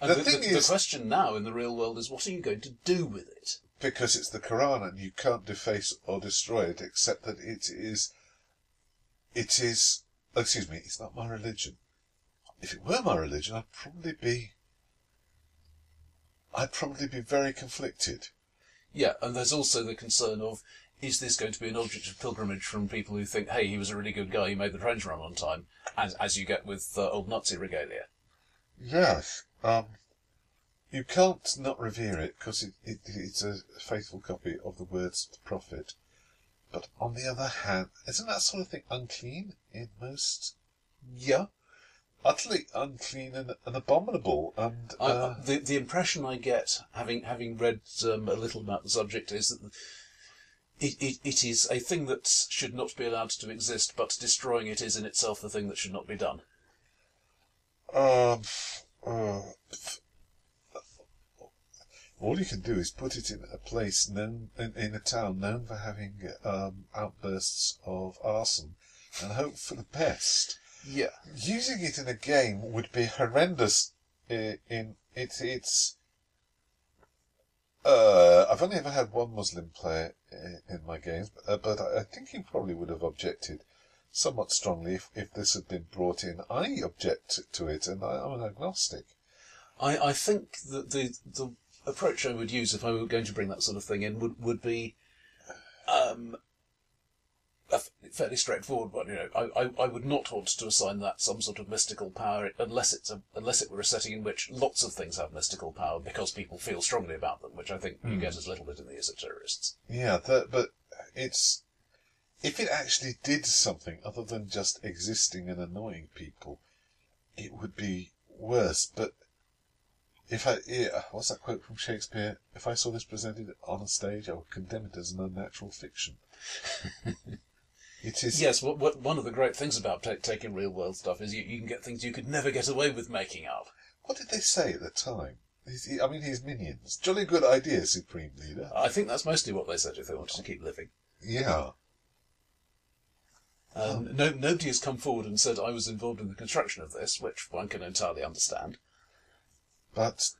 [SPEAKER 1] The
[SPEAKER 2] the,
[SPEAKER 1] thing
[SPEAKER 2] the,
[SPEAKER 1] is-
[SPEAKER 2] the question now in the real world is, what are you going to do with it?
[SPEAKER 1] because it's the Quran and you can't deface or destroy it, except that it is, it is. oh, excuse me, it's not my religion. If it were my religion, I'd probably be. I'd probably be very conflicted.
[SPEAKER 2] Yeah, and there's also the concern of is this going to be an object of pilgrimage from people who think, hey, he was a really good guy, he made the trains run on time, as, as you get with uh, old Nazi regalia.
[SPEAKER 1] Yes. Um, you can't not revere it because it, it, it's a faithful copy of the words of the prophet. But on the other hand, isn't that sort of thing unclean in most?
[SPEAKER 2] Yeah.
[SPEAKER 1] Utterly unclean and, and abominable. And
[SPEAKER 2] I,
[SPEAKER 1] uh,
[SPEAKER 2] the the impression I get, having having read um, a little about the subject, is that it, it, it is a thing that should not be allowed to exist, but destroying it is in itself the thing that should not be done.
[SPEAKER 1] um, uh, all you can do is put it in a place known in, in a town known for having um, outbursts of arson, and hope for the best.
[SPEAKER 2] Yeah.
[SPEAKER 1] using it in a game would be horrendous. In, in it, it's. Uh, I've only ever had one Muslim player in my games, uh, but I think he probably would have objected somewhat strongly if, if this had been brought in. I object to it, and I, I'm an agnostic.
[SPEAKER 2] I, I think that the the approach I would use if I were going to bring that sort of thing in would would be um, a fairly straightforward one. You know, I, I, I would not want to assign that some sort of mystical power unless it's a, unless it were a setting in which lots of things have mystical power because people feel strongly about them, which I think you hmm. get as little bit in the Esoterrorists.
[SPEAKER 1] Yeah, that, but it's if it actually did something other than just existing and annoying people, it would be worse. But if I, yeah, what's that quote from Shakespeare? If I saw this presented on a stage, I would condemn it as an unnatural fiction. it is.
[SPEAKER 2] Yes, what, what, one of the great things about ta- taking real world stuff is you, you can get things you could never get away with making up.
[SPEAKER 1] What did they say at the time? I mean, his minions. Jolly good idea, Supreme Leader.
[SPEAKER 2] I think that's mostly what they said if they wanted to keep living.
[SPEAKER 1] Yeah.
[SPEAKER 2] Um, no, nobody has come forward and said I was involved in the construction of this, which one can entirely understand.
[SPEAKER 1] But,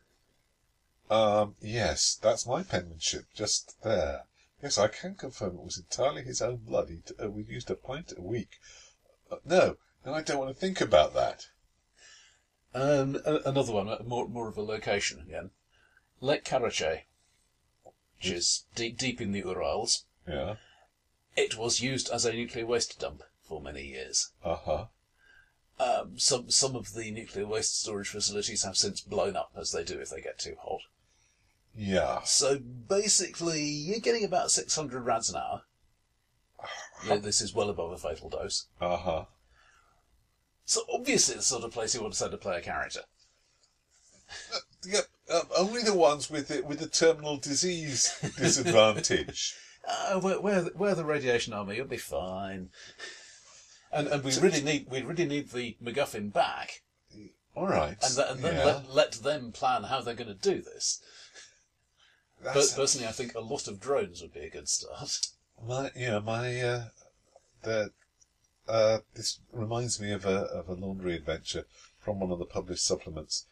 [SPEAKER 1] um, yes, that's my penmanship just there. Yes, I can confirm it was entirely his own blood. He uh, we used a pint a week. Uh, no, no, I don't want to think about that.
[SPEAKER 2] Um, another one, uh, more more of a location again, Lake Karachay, which is deep deep in the Urals.
[SPEAKER 1] Yeah.
[SPEAKER 2] It was used as a nuclear waste dump for many years.
[SPEAKER 1] Uh huh.
[SPEAKER 2] Um, some some of the nuclear waste storage facilities have since blown up, as they do if they get too hot.
[SPEAKER 1] Yeah.
[SPEAKER 2] So basically, you're getting about 600 rads an hour. Yeah, this is well above a fatal dose.
[SPEAKER 1] Uh huh.
[SPEAKER 2] So obviously, the sort of place you want to send a player character.
[SPEAKER 1] Yep. Um, only the ones with the, with the terminal disease disadvantage.
[SPEAKER 2] Uh, we're, we're, we're the radiation army. You'll be fine. And and we really need we really need the MacGuffin back,
[SPEAKER 1] All right.
[SPEAKER 2] and, th- and then
[SPEAKER 1] yeah.
[SPEAKER 2] let, let them plan how they're going to do this. But personally, I think a lot of drones would be a good start.
[SPEAKER 1] My, yeah, my, uh, the, uh, this reminds me of a, of a laundry adventure from one of the published supplements,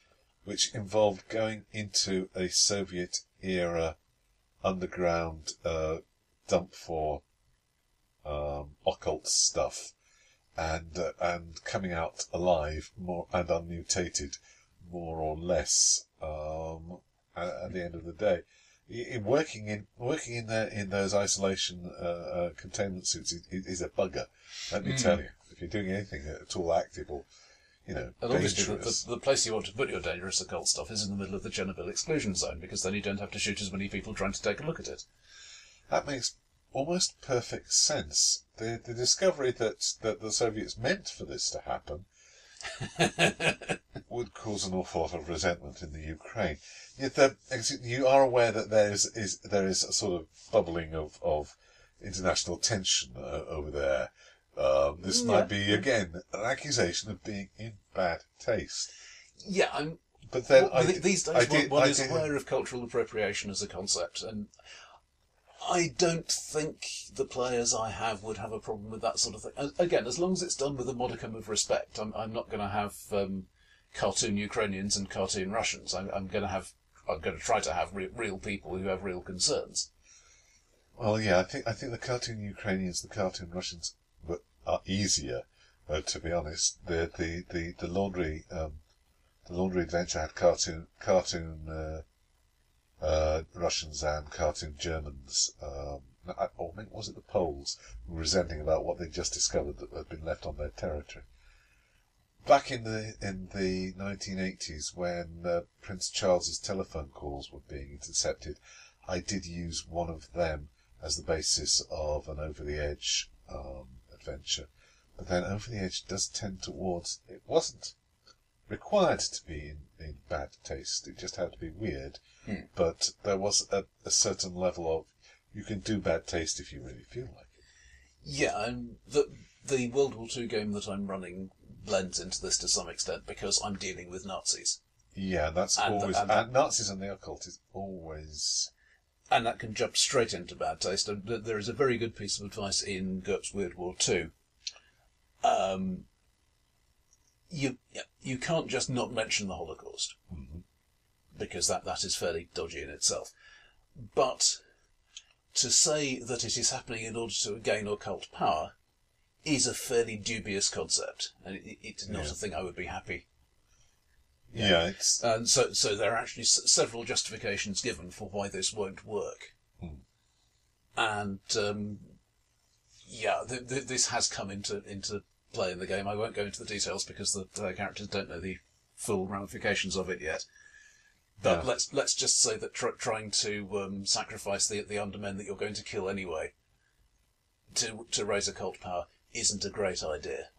[SPEAKER 1] which involved going into a Soviet era underground, uh, dump for, um, occult stuff and, uh, and coming out alive more and unmutated, more or less, um, at, at the end of the day in working in working in there in those isolation uh, uh, containment suits is, is a bugger. Let me tell you, if you're doing anything at all active or you know
[SPEAKER 2] And obviously, the,
[SPEAKER 1] dangerous,
[SPEAKER 2] the, the place you want to put your dangerous occult stuff is in the middle of the Chernobyl exclusion zone, because then you don't have to shoot as many people trying to take a look at it.
[SPEAKER 1] that makes almost perfect sense. The the discovery that that the Soviets meant for this to happen would cause an awful lot of resentment in the Ukraine. Yet the, you are aware that there is, is there is a sort of bubbling of, of international tension uh, over there. Um, this
[SPEAKER 2] Yeah.
[SPEAKER 1] might be again an accusation of being in bad taste.
[SPEAKER 2] Yeah, I'm.
[SPEAKER 1] But then
[SPEAKER 2] well,
[SPEAKER 1] I
[SPEAKER 2] these days,
[SPEAKER 1] I
[SPEAKER 2] one,
[SPEAKER 1] did-
[SPEAKER 2] one
[SPEAKER 1] I
[SPEAKER 2] is aware of cultural appropriation as a concept, and I don't think the players I have would have a problem with that sort of thing. Again, as long as it's done with a modicum of respect, I'm, I'm not going to have um, cartoon Ukrainians and cartoon Russians. I'm, I'm going to have. I'm going to try to have re- real people who have real concerns.
[SPEAKER 1] Well, yeah, I think I think the cartoon Ukrainians, the cartoon Russians, are easier. Uh, to be honest, the the the, the laundry um, the laundry adventure had cartoon cartoon uh, uh, Russians and cartoon Germans. Um, or maybe was it the Poles resenting about what they just discovered that had been left on their territory. back in the in the 1980s when uh, Prince Charles's telephone calls were being intercepted, I did use one of them as the basis of an over the edge um, adventure. But then over the edge does tend towards it wasn't required to be in, in bad taste. It just had to be weird.
[SPEAKER 2] Hmm.
[SPEAKER 1] But there was a, a certain level of you can do bad taste if you really feel like it.
[SPEAKER 2] Yeah, and the the World War II game that I'm running blends into this to some extent because I'm dealing with Nazis,
[SPEAKER 1] Yeah, that's
[SPEAKER 2] And-
[SPEAKER 1] always
[SPEAKER 2] and-
[SPEAKER 1] and Nazis and the occult is always
[SPEAKER 2] and that can jump straight into bad taste. And there is a very good piece of advice in GURPS World War II. Um, you you can't just not mention the Holocaust because that, that is fairly dodgy in itself. But to say that it is happening in order to gain occult power is a fairly dubious concept, and it, it's not
[SPEAKER 1] Yeah.
[SPEAKER 2] a thing I would be happy.
[SPEAKER 1] yeah, it's
[SPEAKER 2] And so, so there are actually s- several justifications given for why this won't work. And um, yeah, th- th- this has come into into play in the game. I won't go into the details because the, characters don't know the full ramifications of it yet. But
[SPEAKER 1] Yeah.
[SPEAKER 2] let's let's just say that tr- trying to um, sacrifice the the undermen that you're going to kill anyway to to raise occult power isn't a great idea.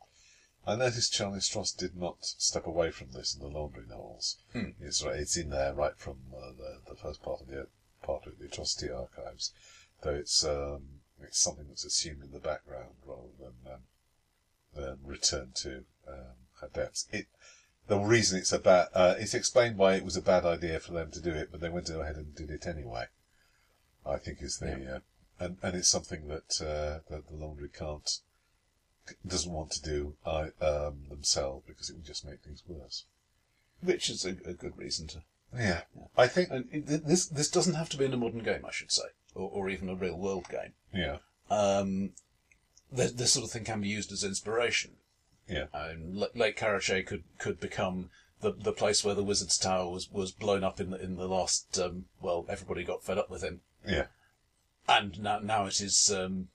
[SPEAKER 1] I noticed Charlie Stross did not step away from this in the Laundry novels.
[SPEAKER 2] Hmm.
[SPEAKER 1] It's it's in there right from uh, the the first part of the part of the atrocity archives, though it's um, it's something that's assumed in the background rather than um, than returned to um, her depths. It the reason it's a bad uh, it's explained why it was a bad idea for them to do it, but they went ahead and did it anyway. I think is the uh, and and it's something that uh, that the Laundry can't doesn't want to do uh, um, themselves because it would just make things worse.
[SPEAKER 2] Which is a, a good reason to
[SPEAKER 1] Yeah, I think.
[SPEAKER 2] And this this doesn't have to be in a modern game, I should say, or, or even a real world game.
[SPEAKER 1] Yeah,
[SPEAKER 2] Um, this, this sort of thing can be used as inspiration.
[SPEAKER 1] yeah,
[SPEAKER 2] L- Lake Karachay could could become the the place where the Wizard's Tower was, was blown up in the in the last. Um, well, everybody got fed up with him,
[SPEAKER 1] yeah,
[SPEAKER 2] and now now it is um,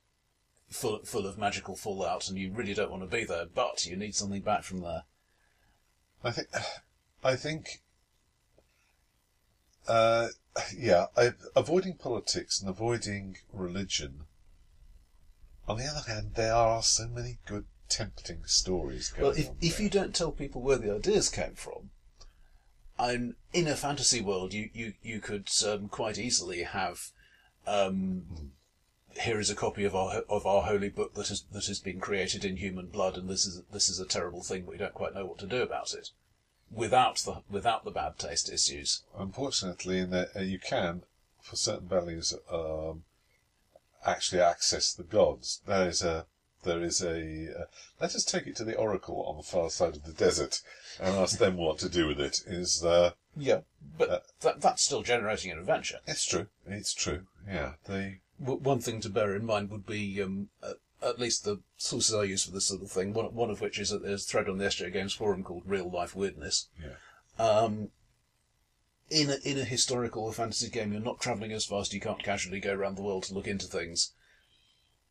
[SPEAKER 2] full full of magical fallout, and you really don't want to be there, but you need something back from there.
[SPEAKER 1] I think. I think. Uh, yeah, I, avoiding politics and avoiding religion. On the other hand, there are so many good, tempting stories going
[SPEAKER 2] Well, if
[SPEAKER 1] on.
[SPEAKER 2] if
[SPEAKER 1] there.
[SPEAKER 2] you don't tell people where the ideas came from, I'm in a fantasy world. You you you could um, quite easily have. Um, here is a copy of our of our holy book that has that has been created in human blood, and this is this is a terrible thing, but we don't quite know what to do about it. Without the without the bad taste issues.
[SPEAKER 1] Unfortunately, in uh, you can, for certain values, um, actually access the gods. There is a there is a. Uh, let us take it to the oracle on the far side of the desert and ask them what to do with it. Is uh,
[SPEAKER 2] Yeah, but
[SPEAKER 1] Uh,
[SPEAKER 2] that that's still generating an adventure.
[SPEAKER 1] it's true. It's true. Yeah. They.
[SPEAKER 2] W- one thing to bear in mind would be um, uh, at least the sources I use for this sort of thing. One, one of which is that there's a thread on the SJ Games forum called "Real Life Weirdness."
[SPEAKER 1] Yeah.
[SPEAKER 2] Um, in a in a historical or fantasy game, you're not travelling as fast. You can't casually go around the world to look into things.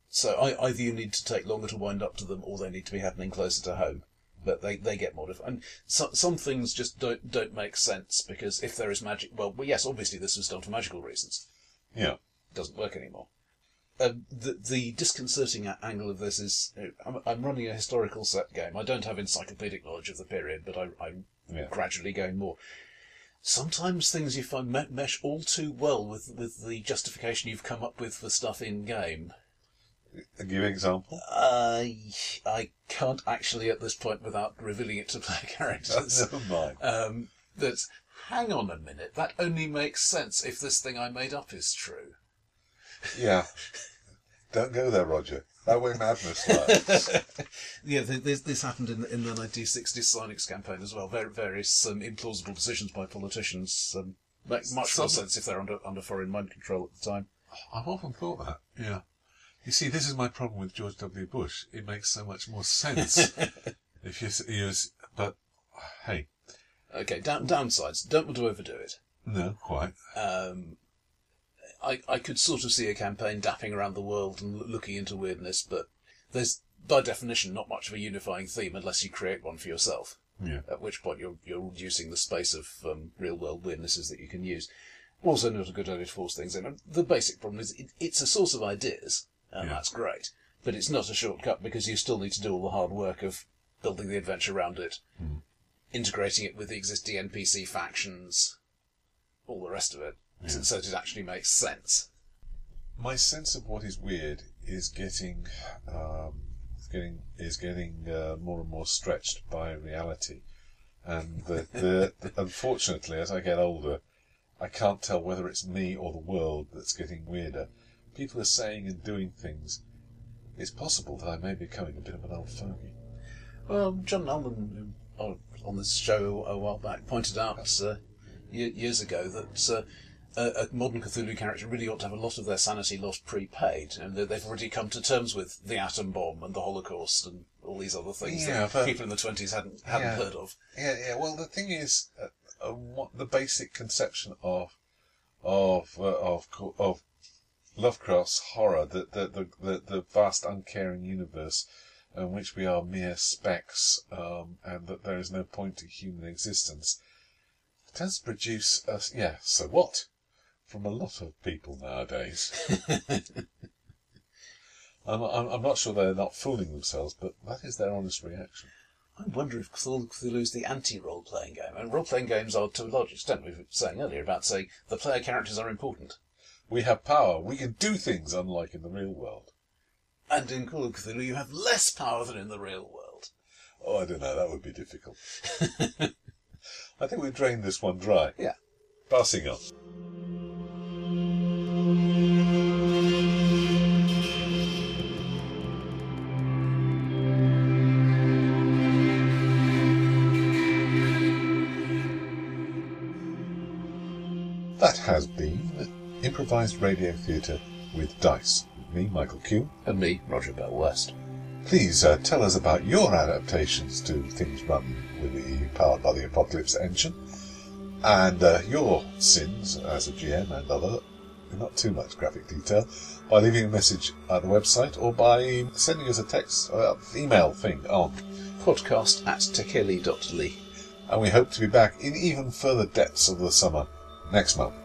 [SPEAKER 2] So I, either you need to take longer to wind up to them, or they need to be happening closer to home. But they, they get modified, and so, some things just don't don't make sense because if there is magic, well, well, yes, obviously this was done for magical reasons
[SPEAKER 1] Yeah.
[SPEAKER 2] It doesn't work anymore. Um, the the disconcerting angle of this is I'm, I'm running a historical set game. I don't have encyclopedic knowledge of the period, but I, I'm
[SPEAKER 1] Yeah.
[SPEAKER 2] gradually going more. Sometimes things you find me- mesh all too well with, with the justification you've come up with for stuff in game.
[SPEAKER 1] Give an example.
[SPEAKER 2] I I can't actually at this point without revealing it to player characters.
[SPEAKER 1] Never mind.
[SPEAKER 2] um, that hang on a minute, that only makes sense if this thing I made up is true.
[SPEAKER 1] Yeah. Don't go there, Roger. That way madness lies.
[SPEAKER 2] Yeah, this, this happened in the, in the 1960s Silex campaign as well. Various um, implausible decisions by politicians um, make much more sense if they're under under foreign mind control at the time.
[SPEAKER 1] I've often thought that. Yeah. You see, this is my problem with George W. Bush. It makes so much more sense if you but hey,
[SPEAKER 2] Okay, down, downsides. Don't want to overdo it.
[SPEAKER 1] no, quite.
[SPEAKER 2] Um, I I could sort of see a campaign dapping around the world and looking into weirdness, but there's by definition, not much of a unifying theme unless you create one for yourself.
[SPEAKER 1] Yeah.
[SPEAKER 2] At which point you're you're reducing the space of um, real world weirdnesses that you can use. Also, not a good idea to force things in. And the basic problem is it, it's a source of ideas, and
[SPEAKER 1] Yeah.
[SPEAKER 2] that's great. But it's not a shortcut because you still need to do all the hard work of building the adventure around it, integrating it with the existing NPC factions, all the rest of it, so, so it actually makes sense.
[SPEAKER 1] My sense of what is weird is getting, um, is getting is getting uh, more and more stretched by reality, and the, the, unfortunately, as I get older, I can't tell whether it's me or the world that's getting weirder. People are saying and doing things. It's possible that I may be becoming a bit of an old fogey.
[SPEAKER 2] Well, John who, on- on this show a while back, pointed out uh, years ago that uh, a, a modern Cthulhu character really ought to have a lot of their sanity lost prepaid, and they've already come to terms with the atom bomb and the Holocaust and all these other things
[SPEAKER 1] Yeah,
[SPEAKER 2] that people in the twenties hadn't hadn't
[SPEAKER 1] Yeah.
[SPEAKER 2] heard of.
[SPEAKER 1] Yeah, yeah. Well, the thing is, uh, uh, what the basic conception of of uh, of of Lovecraft's horror, the the, the the the vast uncaring universe in which we are mere specks, um, and that there is no point to human existence, tends to produce us. Yeah. So what? From a lot of people nowadays. I'm, I'm, I'm not sure they're not fooling themselves, but that is their honest reaction.
[SPEAKER 2] I wonder if Cthulhu is the anti-role playing game. And role playing games are, to a large extent, we were saying earlier about saying the player characters are important.
[SPEAKER 1] We have power. We can do things unlike in the real world.
[SPEAKER 2] And in Call of Cthulhu, you have less power than in the real world.
[SPEAKER 1] Oh, I don't know. That would be difficult. I think we've drained this one dry.
[SPEAKER 2] Yeah.
[SPEAKER 1] Passing on. Improvised radio theatre with dice. Me, Michael Cule.
[SPEAKER 2] And me, Roger Bell West.
[SPEAKER 1] Please uh, tell us about your adaptations to things run with the powered by the apocalypse engine, and uh, your sins as a GM and other, not too much graphic detail, by leaving a message at the website or by sending us a text, uh, email thing on.
[SPEAKER 2] Podcast at tekeli.ly.
[SPEAKER 1] And we hope to be back in even further depths of the summer next month.